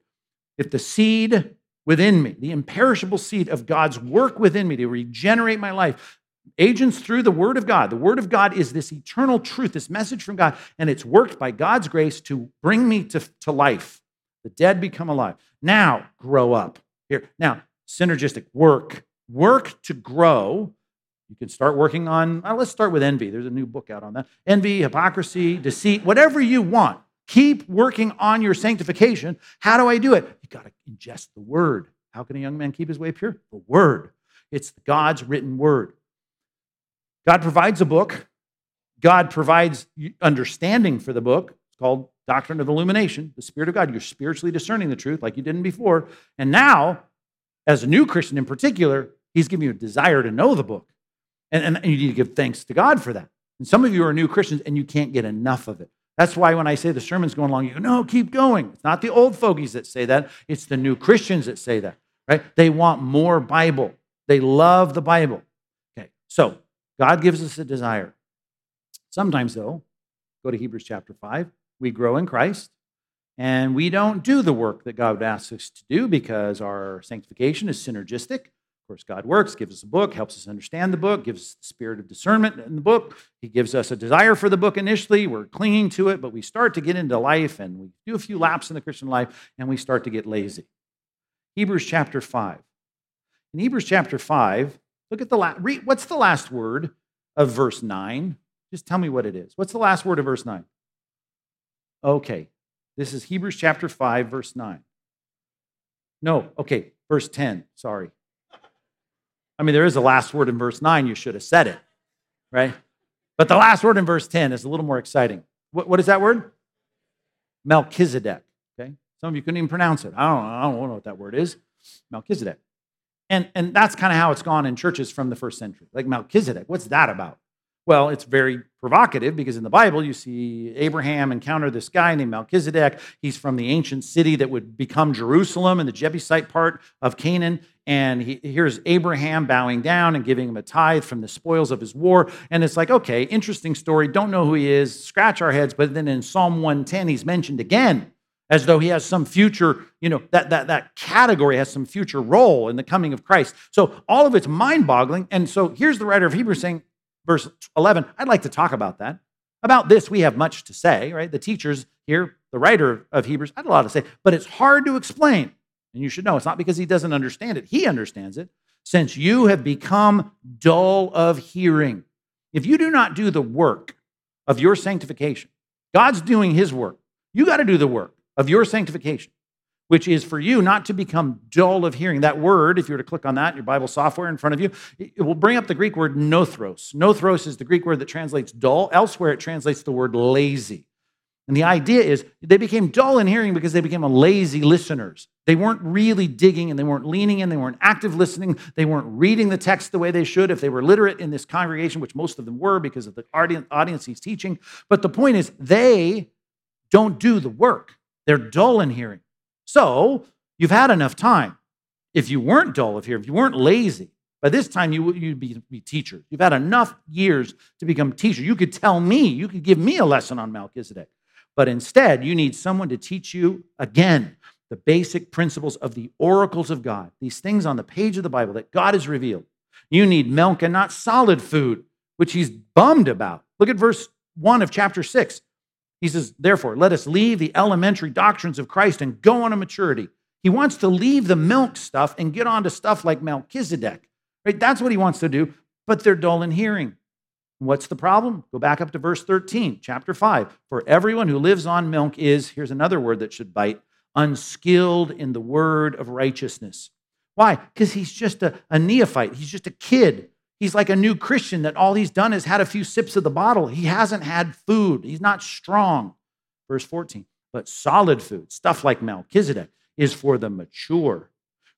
If the seed within me, the imperishable seed of God's work within me to regenerate my life, agents through the Word of God. The Word of God is this eternal truth, this message from God, and it's worked by God's grace to bring me to, to life. The dead become alive. Now, grow up. Here, now, synergistic work. Work to grow. You can start working on, let's start with envy. There's a new book out on that. Envy, hypocrisy, deceit, whatever you want. Keep working on your sanctification. How do I do it? You got to ingest the word. How can a young man keep his way pure? The word. It's God's written word. God provides a book. God provides understanding for the book. It's called Doctrine of Illumination, the Spirit of God. You're spiritually discerning the truth like you didn't before. And now, as a new Christian in particular, He's giving you a desire to know the book. And, and, you need to give thanks to God for that. And some of you are new Christians and you can't get enough of it. That's why when I say the sermon's going along, you go, no, keep going. It's not the old fogies that say that, it's the new Christians that say that, right? They want more Bible. They love the Bible. Okay, so God gives us a desire. Sometimes, though, go to Hebrews chapter 5, we grow in Christ and we don't do the work that God asks us to do because our sanctification is synergistic. Of course, God works, gives us a book, helps us understand the book, gives us the spirit of discernment in the book. He gives us a desire for the book initially. We're clinging to it, but we start to get into life and we do a few laps in the Christian life and we start to get lazy. Hebrews chapter 5. In Hebrews chapter 5, look at the last, read, what's the last word of verse 9? Just tell me what it is. What's the last word of verse 9? Okay, this is Hebrews chapter 5, verse 9. No, okay, verse 10, sorry. I mean, there is a last word in verse 9. You should have said it, right? But the last word in verse 10 is a little more exciting. What, what is that word? Melchizedek. Okay. Some of you couldn't even pronounce it. I don't, I don't know what that word is. Melchizedek. And, and that's kind of how it's gone in churches from the first century. Like Melchizedek, what's that about? Well, it's very provocative because in the Bible, you see Abraham encounter this guy named Melchizedek. He's from the ancient city that would become Jerusalem in the Jebusite part of Canaan. And he, here's Abraham bowing down and giving him a tithe from the spoils of his war. And it's like, okay, interesting story. Don't know who he is. Scratch our heads. But then in Psalm 110, he's mentioned again as though he has some future, you know, that, that, that category has some future role in the coming of Christ. So all of it's mind boggling. And so here's the writer of Hebrews saying, verse 11, I'd like to talk about that. About this, we have much to say, right? The teachers here, the writer of Hebrews, had a lot to say, but it's hard to explain. And you should know it's not because he doesn't understand it, he understands it, since you have become dull of hearing. If you do not do the work of your sanctification, God's doing his work. You got to do the work of your sanctification which is for you not to become dull of hearing. That word, if you were to click on that, your Bible software in front of you, it will bring up the Greek word nothros. Nothros is the Greek word that translates dull. Elsewhere, it translates the word lazy. And the idea is they became dull in hearing because they became lazy listeners. They weren't really digging and they weren't leaning in, they weren't active listening, they weren't reading the text the way they should if they were literate in this congregation, which most of them were because of the audience he's teaching. But the point is, they don't do the work, they're dull in hearing. So you've had enough time. If you weren't dull of hearing, if you weren't lazy, by this time you, would be, be teachers. You've had enough years to become teacher. You could tell me, you could give me a lesson on Melchizedek. But instead, you need someone to teach you again the basic principles of the oracles of God, these things on the page of the Bible that God has revealed. You need milk and not solid food, which he's bummed about. Look at verse 1 of chapter 6. He says, therefore, let us leave the elementary doctrines of Christ and go on to maturity. He wants to leave the milk stuff and get on to stuff like Melchizedek. Right? That's what he wants to do, but they're dull in hearing. What's the problem? Go back up to verse 13, chapter 5. For everyone who lives on milk is, here's another word that should bite, unskilled in the word of righteousness. Why? Because he's just a, a neophyte. He's just a kid He's like a new Christian that all he's done is had a few sips of the bottle. He hasn't had food. He's not strong. Verse 14. But solid food, stuff like Melchizedek, is for the mature,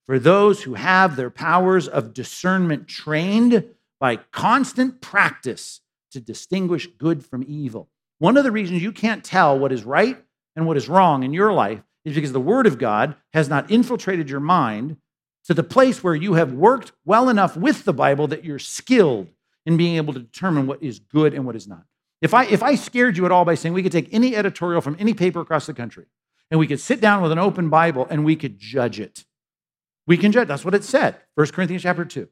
for those who have their powers of discernment trained by constant practice to distinguish good from evil. One of the reasons you can't tell what is right and what is wrong in your life is because the Word of God has not infiltrated your mind to the place where you have worked well enough with the Bible that you're skilled in being able to determine what is good and what is not. If I, if I scared you at all by saying we could take any editorial from any paper across the country and we could sit down with an open Bible and we could judge it, we can judge. That's what it said, 1 Corinthians chapter 2.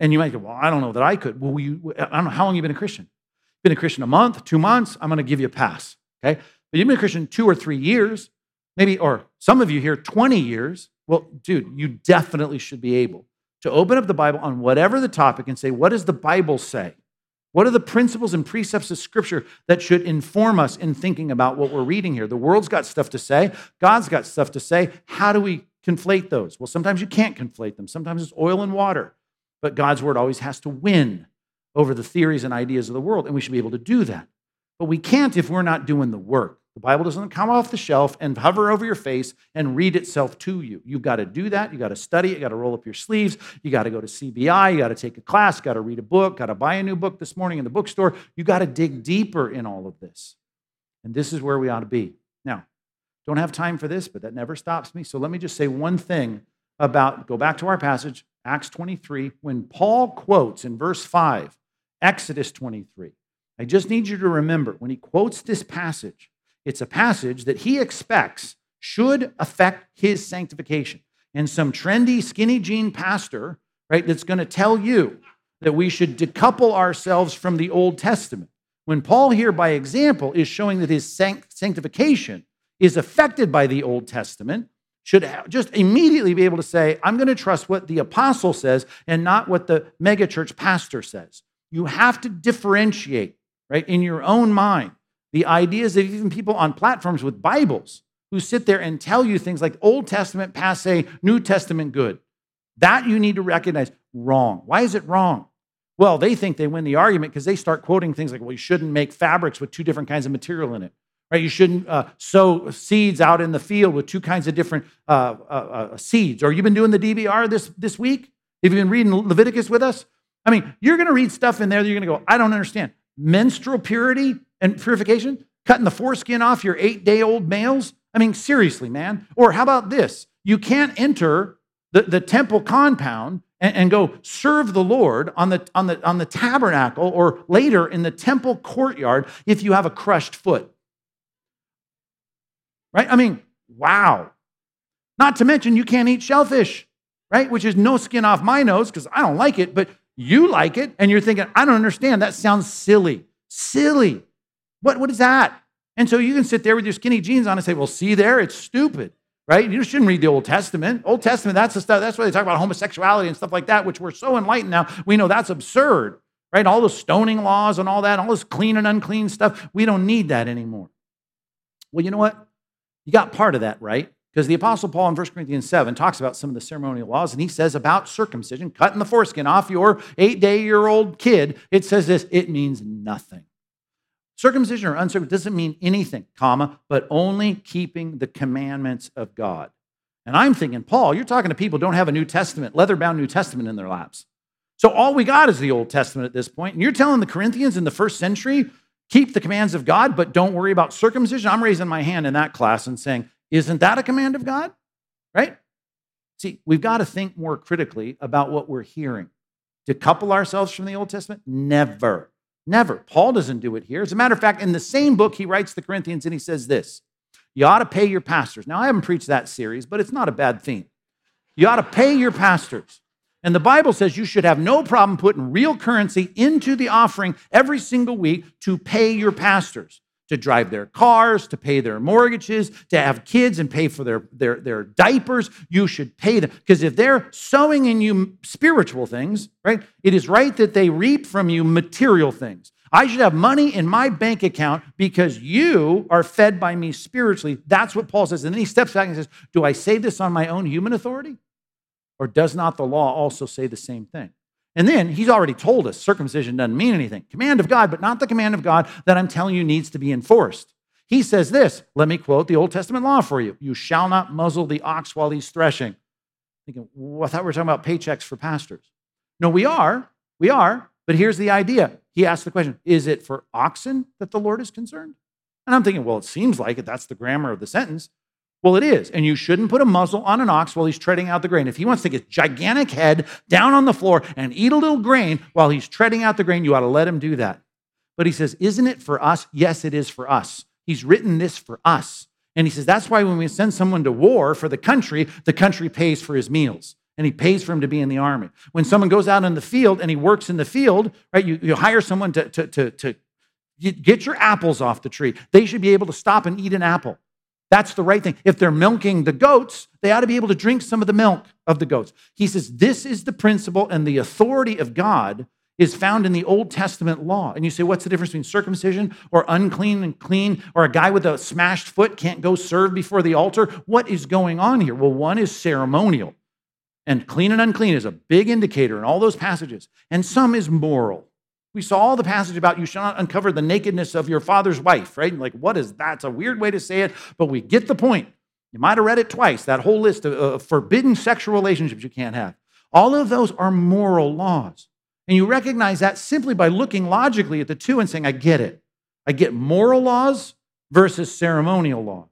And you might go, well, I don't know that I could. Well, you, I don't know how long you've been a Christian. Been a Christian a month, two months, I'm going to give you a pass. Okay? But you've been a Christian two or three years, maybe, or some of you here, 20 years. Well, dude, you definitely should be able to open up the Bible on whatever the topic and say, what does the Bible say? What are the principles and precepts of Scripture that should inform us in thinking about what we're reading here? The world's got stuff to say, God's got stuff to say. How do we conflate those? Well, sometimes you can't conflate them, sometimes it's oil and water, but God's word always has to win over the theories and ideas of the world, and we should be able to do that. But we can't if we're not doing the work. The Bible doesn't come off the shelf and hover over your face and read itself to you. You've got to do that. You've got to study. You've got to roll up your sleeves. You've got to go to CBI. You've got to take a class. You've got to read a book. You've Got to buy a new book this morning in the bookstore. You've got to dig deeper in all of this. And this is where we ought to be. Now, don't have time for this, but that never stops me. So let me just say one thing about, go back to our passage, Acts 23, when Paul quotes in verse 5, Exodus 23. I just need you to remember when he quotes this passage, it's a passage that he expects should affect his sanctification. And some trendy, skinny jean pastor right, that's going to tell you that we should decouple ourselves from the Old Testament. When Paul, here by example, is showing that his sanctification is affected by the Old Testament, should just immediately be able to say, I'm going to trust what the apostle says and not what the megachurch pastor says. You have to differentiate, right, in your own mind. The ideas of even people on platforms with Bibles who sit there and tell you things like Old Testament passe, New Testament good. That you need to recognize wrong. Why is it wrong? Well, they think they win the argument because they start quoting things like, well, you shouldn't make fabrics with two different kinds of material in it. Right? You shouldn't uh, sow seeds out in the field with two kinds of different uh, uh, uh seeds. Or you've been doing the DBR this, this week? Have you been reading Leviticus with us? I mean, you're going to read stuff in there that you're going to go, I don't understand. Menstrual purity and purification? Cutting the foreskin off your eight day old males? I mean, seriously, man. Or how about this? You can't enter the, the temple compound and, and go serve the Lord on the, on, the, on the tabernacle or later in the temple courtyard if you have a crushed foot. Right? I mean, wow. Not to mention, you can't eat shellfish, right? Which is no skin off my nose because I don't like it, but you like it. And you're thinking, I don't understand. That sounds silly. Silly. What, what is that? And so you can sit there with your skinny jeans on and say, well, see there, it's stupid right? You shouldn't read the Old Testament. Old Testament, that's the stuff, that's why they talk about homosexuality and stuff like that, which we're so enlightened now. We know that's absurd, right? All the stoning laws and all that, all this clean and unclean stuff, we don't need that anymore. Well, you know what? You got part of that, right? Because the Apostle Paul in 1 Corinthians 7 talks about some of the ceremonial laws, and he says about circumcision, cutting the foreskin off your eight day year old kid, it says this it means nothing. Circumcision or uncircumcision doesn't mean anything, comma, but only keeping the commandments of God. And I'm thinking, Paul, you're talking to people don't have a New Testament, leather bound New Testament in their laps. So all we got is the Old Testament at this point. And you're telling the Corinthians in the first century, keep the commands of God, but don't worry about circumcision. I'm raising my hand in that class and saying, isn't that a command of God? Right? See, we've got to think more critically about what we're hearing. Decouple ourselves from the Old Testament? Never. Never. Paul doesn't do it here. As a matter of fact, in the same book, he writes the Corinthians and he says this You ought to pay your pastors. Now, I haven't preached that series, but it's not a bad theme. You ought to pay your pastors. And the Bible says you should have no problem putting real currency into the offering every single week to pay your pastors to drive their cars, to pay their mortgages, to have kids and pay for their, their, their diapers. You should pay them. Because if they're sowing in you spiritual things, right, it is right that they reap from you material things. I should have money in my bank account because you are fed by me spiritually. That's what Paul says. And then he steps back and says, Do I say this on my own human authority? Or does not the law also say the same thing? And then he's already told us circumcision doesn't mean anything. Command of God, but not the command of God that I'm telling you needs to be enforced. He says this, let me quote the Old Testament law for you. You shall not muzzle the ox while he's threshing. Thinking, well, I thought we were talking about paychecks for pastors. No, we are. We are. But here's the idea. He asked the question Is it for oxen that the Lord is concerned? And I'm thinking, well, it seems like it. That's the grammar of the sentence. Well, it is. And you shouldn't put a muzzle on an ox while he's treading out the grain. If he wants to get his gigantic head down on the floor and eat a little grain while he's treading out the grain, you ought to let him do that. But he says, Isn't it for us? Yes, it is for us. He's written this for us. And he says, That's why when we send someone to war for the country, the country pays for his meals and he pays for him to be in the army. When someone goes out in the field and he works in the field, right, you, you hire someone to, to, to, to get your apples off the tree. They should be able to stop and eat an apple. That's the right thing. If they're milking the goats, they ought to be able to drink some of the milk of the goats. He says, This is the principle, and the authority of God is found in the Old Testament law. And you say, What's the difference between circumcision or unclean and clean, or a guy with a smashed foot can't go serve before the altar? What is going on here? Well, one is ceremonial, and clean and unclean is a big indicator in all those passages, and some is moral. We saw all the passage about you shall not uncover the nakedness of your father's wife, right? Like, what is that? It's a weird way to say it, but we get the point. You might have read it twice, that whole list of, of forbidden sexual relationships you can't have. All of those are moral laws. And you recognize that simply by looking logically at the two and saying, I get it. I get moral laws versus ceremonial laws.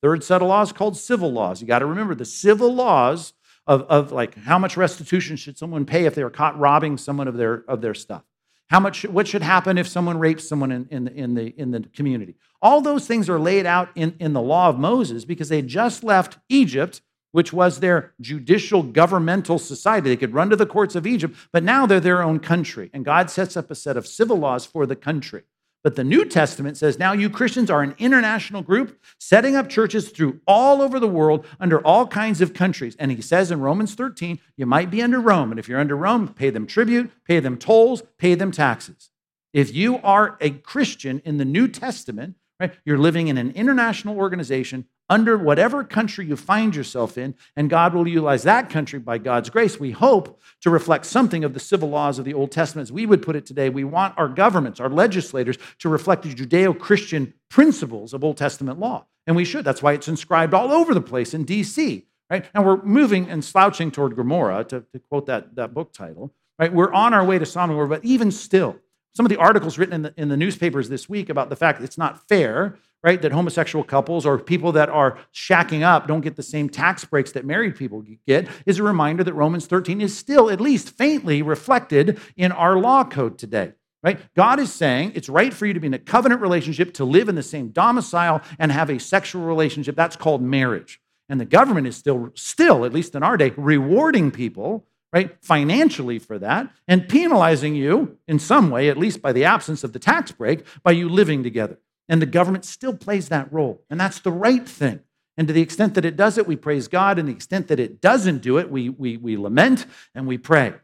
Third set of laws called civil laws. You got to remember the civil laws of, of like how much restitution should someone pay if they were caught robbing someone of their, of their stuff. How much, what should happen if someone rapes someone in, in, in, the, in the community? All those things are laid out in, in the law of Moses because they just left Egypt which was their judicial governmental society. They could run to the courts of Egypt, but now they're their own country. And God sets up a set of civil laws for the country. But the New Testament says now you Christians are an international group setting up churches through all over the world under all kinds of countries. And he says in Romans 13, you might be under Rome. And if you're under Rome, pay them tribute, pay them tolls, pay them taxes. If you are a Christian in the New Testament, right, you're living in an international organization under whatever country you find yourself in, and God will utilize that country by God's grace, we hope, to reflect something of the civil laws of the Old Testament. As we would put it today, we want our governments, our legislators, to reflect the Judeo Christian principles of Old Testament law. And we should. That's why it's inscribed all over the place in D.C. Right? And we're moving and slouching toward Gomorrah, to, to quote that, that book title. Right? We're on our way to Sodom but even still, some of the articles written in the, in the newspapers this week about the fact that it's not fair right? That homosexual couples or people that are shacking up don't get the same tax breaks that married people get is a reminder that Romans 13 is still at least faintly reflected in our law code today. Right? God is saying it's right for you to be in a covenant relationship, to live in the same domicile and have a sexual relationship. That's called marriage. And the government is still, still, at least in our day, rewarding people, right, financially for that and penalizing you in some way, at least by the absence of the tax break, by you living together. And the government still plays that role. And that's the right thing. And to the extent that it does it, we praise God. And the extent that it doesn't do it, we, we, we lament and we pray.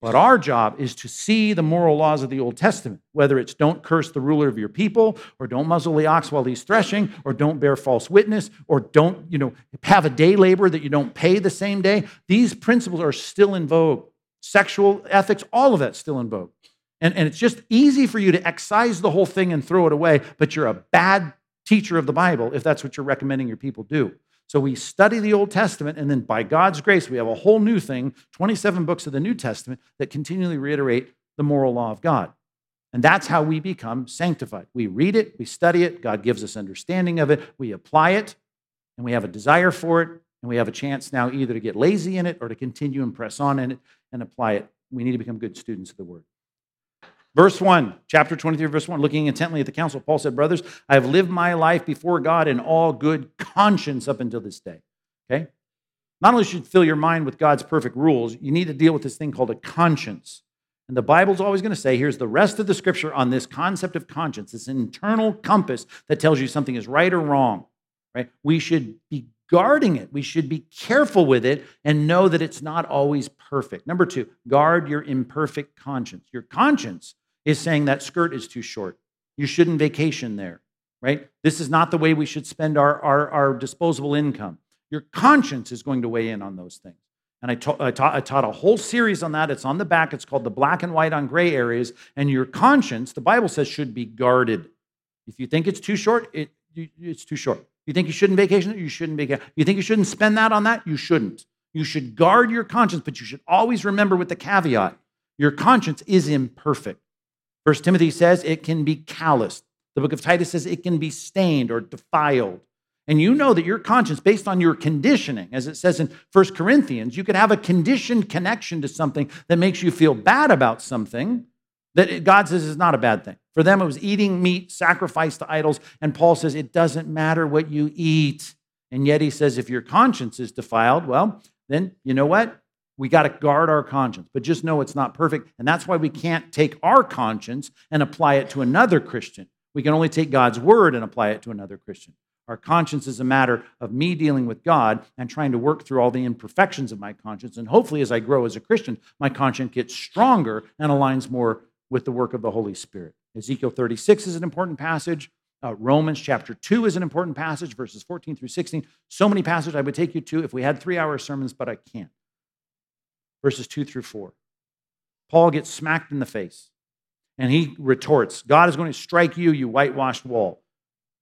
But our job is to see the moral laws of the Old Testament, whether it's don't curse the ruler of your people, or don't muzzle the ox while he's threshing, or don't bear false witness, or don't, you know, have a day labor that you don't pay the same day. These principles are still in vogue. Sexual ethics, all of that's still in vogue. And, and it's just easy for you to excise the whole thing and throw it away, but you're a bad teacher of the Bible if that's what you're recommending your people do. So we study the Old Testament, and then by God's grace, we have a whole new thing 27 books of the New Testament that continually reiterate the moral law of God. And that's how we become sanctified. We read it, we study it, God gives us understanding of it, we apply it, and we have a desire for it, and we have a chance now either to get lazy in it or to continue and press on in it and apply it. We need to become good students of the Word. Verse 1, chapter 23, verse 1, looking intently at the council, Paul said, Brothers, I have lived my life before God in all good conscience up until this day. Okay? Not only should you fill your mind with God's perfect rules, you need to deal with this thing called a conscience. And the Bible's always going to say, here's the rest of the scripture on this concept of conscience, this internal compass that tells you something is right or wrong. Right? We should be guarding it. We should be careful with it and know that it's not always perfect. Number two, guard your imperfect conscience. Your conscience is saying that skirt is too short. You shouldn't vacation there, right? This is not the way we should spend our, our, our disposable income. Your conscience is going to weigh in on those things. And I, ta- I, ta- I taught a whole series on that. It's on the back. It's called The Black and White on Gray Areas. And your conscience, the Bible says, should be guarded. If you think it's too short, it, it's too short. You think you shouldn't vacation? You shouldn't vacation. You think you shouldn't spend that on that? You shouldn't. You should guard your conscience, but you should always remember with the caveat your conscience is imperfect. First Timothy says it can be calloused. The book of Titus says it can be stained or defiled. And you know that your conscience, based on your conditioning, as it says in First Corinthians, you could have a conditioned connection to something that makes you feel bad about something that God says is not a bad thing. For them, it was eating meat sacrificed to idols. And Paul says it doesn't matter what you eat. And yet he says if your conscience is defiled, well, then you know what? We got to guard our conscience, but just know it's not perfect. And that's why we can't take our conscience and apply it to another Christian. We can only take God's word and apply it to another Christian. Our conscience is a matter of me dealing with God and trying to work through all the imperfections of my conscience. And hopefully, as I grow as a Christian, my conscience gets stronger and aligns more with the work of the Holy Spirit. Ezekiel 36 is an important passage. Uh, Romans chapter 2 is an important passage, verses 14 through 16. So many passages I would take you to if we had three hour sermons, but I can't verses 2 through 4. Paul gets smacked in the face and he retorts, God is going to strike you, you whitewashed wall.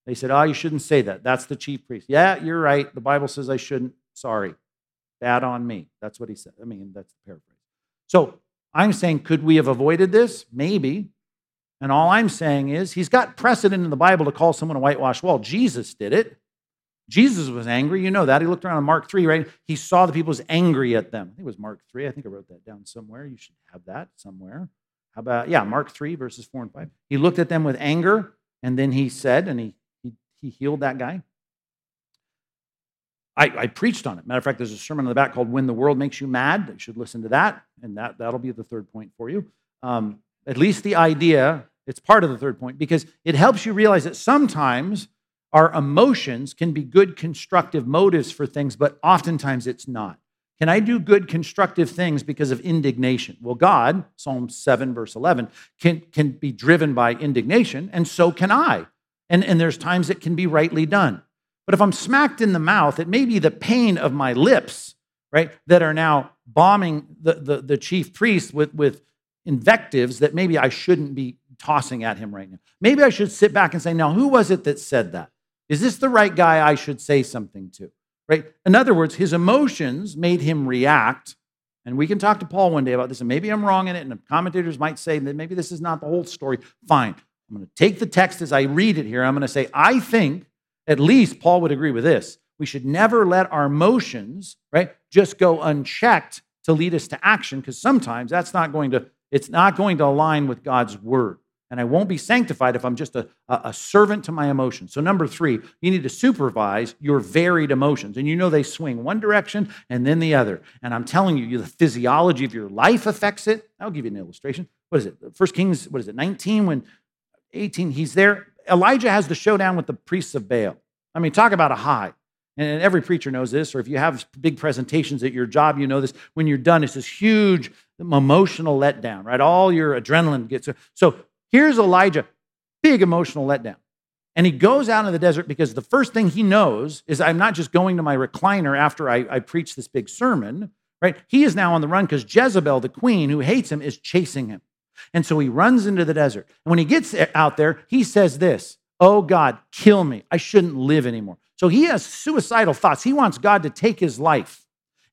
They said, Oh, you shouldn't say that. That's the chief priest. Yeah, you're right. The Bible says I shouldn't. Sorry. Bad on me. That's what he said. I mean, that's the paraphrase. So I'm saying, could we have avoided this? Maybe. And all I'm saying is, he's got precedent in the Bible to call someone a whitewashed wall. Jesus did it. Jesus was angry. You know that. He looked around in Mark 3, right? He saw the people was angry at them. I think it was Mark 3. I think I wrote that down somewhere. You should have that somewhere. How about, yeah, Mark 3, verses 4 and 5. He looked at them with anger, and then he said, and he, he, he healed that guy. I, I, preached on it. Matter of fact, there's a sermon on the back called When the World Makes You Mad. You should listen to that, and that, that'll be the third point for you. Um, at least the idea, it's part of the third point, because it helps you realize that sometimes our emotions can be good, constructive motives for things, but oftentimes it's not. Can I do good, constructive things because of indignation? Well, God, Psalm 7, verse 11, can, can be driven by indignation, and so can I. And, and there's times it can be rightly done. But if I'm smacked in the mouth, it may be the pain of my lips, right, that are now bombing the, the, the chief priest with, with invectives that maybe I shouldn't be tossing at him right now. Maybe I should sit back and say, now, who was it that said that? Is this the right guy I should say something to? Right? In other words, his emotions made him react. And we can talk to Paul one day about this, and maybe I'm wrong in it, and the commentators might say that maybe this is not the whole story. Fine. I'm going to take the text as I read it here. I'm going to say, I think at least Paul would agree with this. We should never let our emotions, right, just go unchecked to lead us to action, because sometimes that's not going to, it's not going to align with God's word. And I won't be sanctified if I'm just a, a, servant to my emotions. So, number three, you need to supervise your varied emotions. And you know they swing one direction and then the other. And I'm telling you, the physiology of your life affects it. I'll give you an illustration. What is it? First Kings, what is it, 19, when 18, he's there. Elijah has the showdown with the priests of Baal. I mean, talk about a high. And every preacher knows this, or if you have big presentations at your job, you know this. When you're done, it's this huge emotional letdown, right? All your adrenaline gets. So Here's Elijah, big emotional letdown. And he goes out in the desert because the first thing he knows is I'm not just going to my recliner after I, I preach this big sermon, right? He is now on the run because Jezebel, the queen who hates him, is chasing him. And so he runs into the desert. And when he gets out there, he says this Oh God, kill me. I shouldn't live anymore. So he has suicidal thoughts. He wants God to take his life.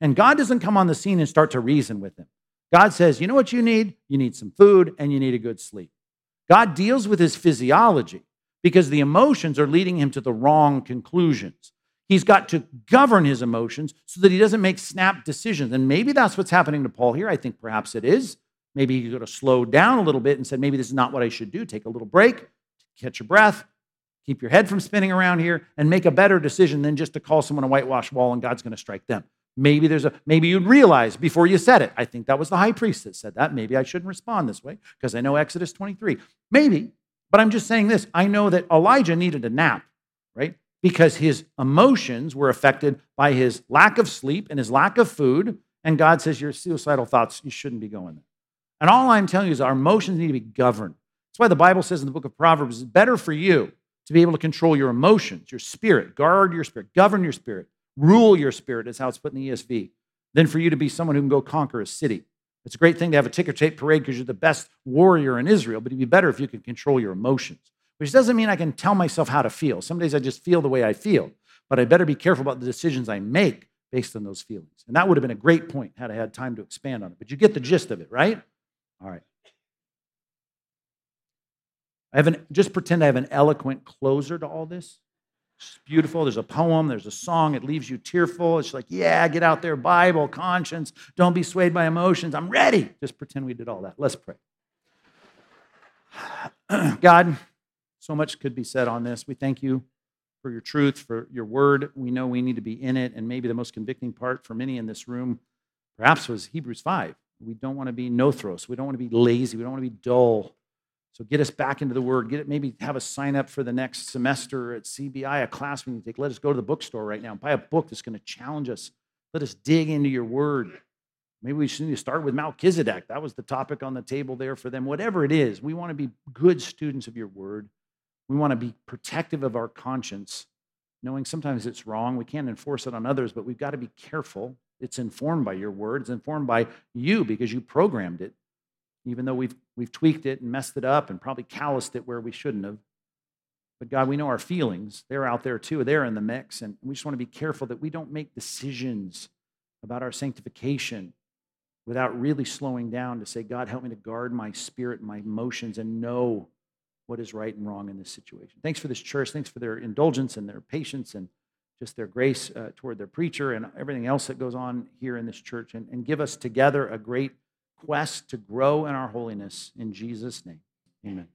And God doesn't come on the scene and start to reason with him. God says, You know what you need? You need some food and you need a good sleep. God deals with his physiology because the emotions are leading him to the wrong conclusions. He's got to govern his emotions so that he doesn't make snap decisions. And maybe that's what's happening to Paul here. I think perhaps it is. Maybe he could have slowed down a little bit and said, maybe this is not what I should do. Take a little break, catch your breath, keep your head from spinning around here, and make a better decision than just to call someone a whitewash wall and God's going to strike them. Maybe there's a maybe you'd realize before you said it. I think that was the high priest that said that. Maybe I shouldn't respond this way because I know Exodus 23. Maybe, but I'm just saying this. I know that Elijah needed a nap, right? Because his emotions were affected by his lack of sleep and his lack of food. And God says, Your suicidal thoughts, you shouldn't be going there. And all I'm telling you is our emotions need to be governed. That's why the Bible says in the book of Proverbs, it's better for you to be able to control your emotions, your spirit, guard your spirit, govern your spirit, Rule your spirit, is how it's put in the ESV, than for you to be someone who can go conquer a city. It's a great thing to have a ticker tape parade because you're the best warrior in Israel, but it'd be better if you could control your emotions, which doesn't mean I can tell myself how to feel. Some days I just feel the way I feel, but I better be careful about the decisions I make based on those feelings. And that would have been a great point had I had time to expand on it. But you get the gist of it, right? All right. I have an, just pretend I have an eloquent closer to all this. It's beautiful. There's a poem, there's a song. It leaves you tearful. It's like, yeah, get out there, Bible, conscience. Don't be swayed by emotions. I'm ready. Just pretend we did all that. Let's pray. God, so much could be said on this. We thank you for your truth, for your word. We know we need to be in it. And maybe the most convicting part for many in this room perhaps was Hebrews 5. We don't want to be nothros. We don't want to be lazy. We don't want to be dull. So get us back into the Word. Get it. Maybe have a sign up for the next semester at CBI, a class we can take. Let us go to the bookstore right now and buy a book that's going to challenge us. Let us dig into your Word. Maybe we should need to start with Melchizedek. That was the topic on the table there for them. Whatever it is, we want to be good students of your Word. We want to be protective of our conscience, knowing sometimes it's wrong. We can't enforce it on others, but we've got to be careful. It's informed by your Word. It's informed by you because you programmed it even though we've, we've tweaked it and messed it up and probably calloused it where we shouldn't have. But God, we know our feelings. They're out there too. They're in the mix. And we just want to be careful that we don't make decisions about our sanctification without really slowing down to say, God, help me to guard my spirit and my emotions and know what is right and wrong in this situation. Thanks for this church. Thanks for their indulgence and their patience and just their grace uh, toward their preacher and everything else that goes on here in this church. And, and give us together a great quest to grow in our holiness. In Jesus' name, amen.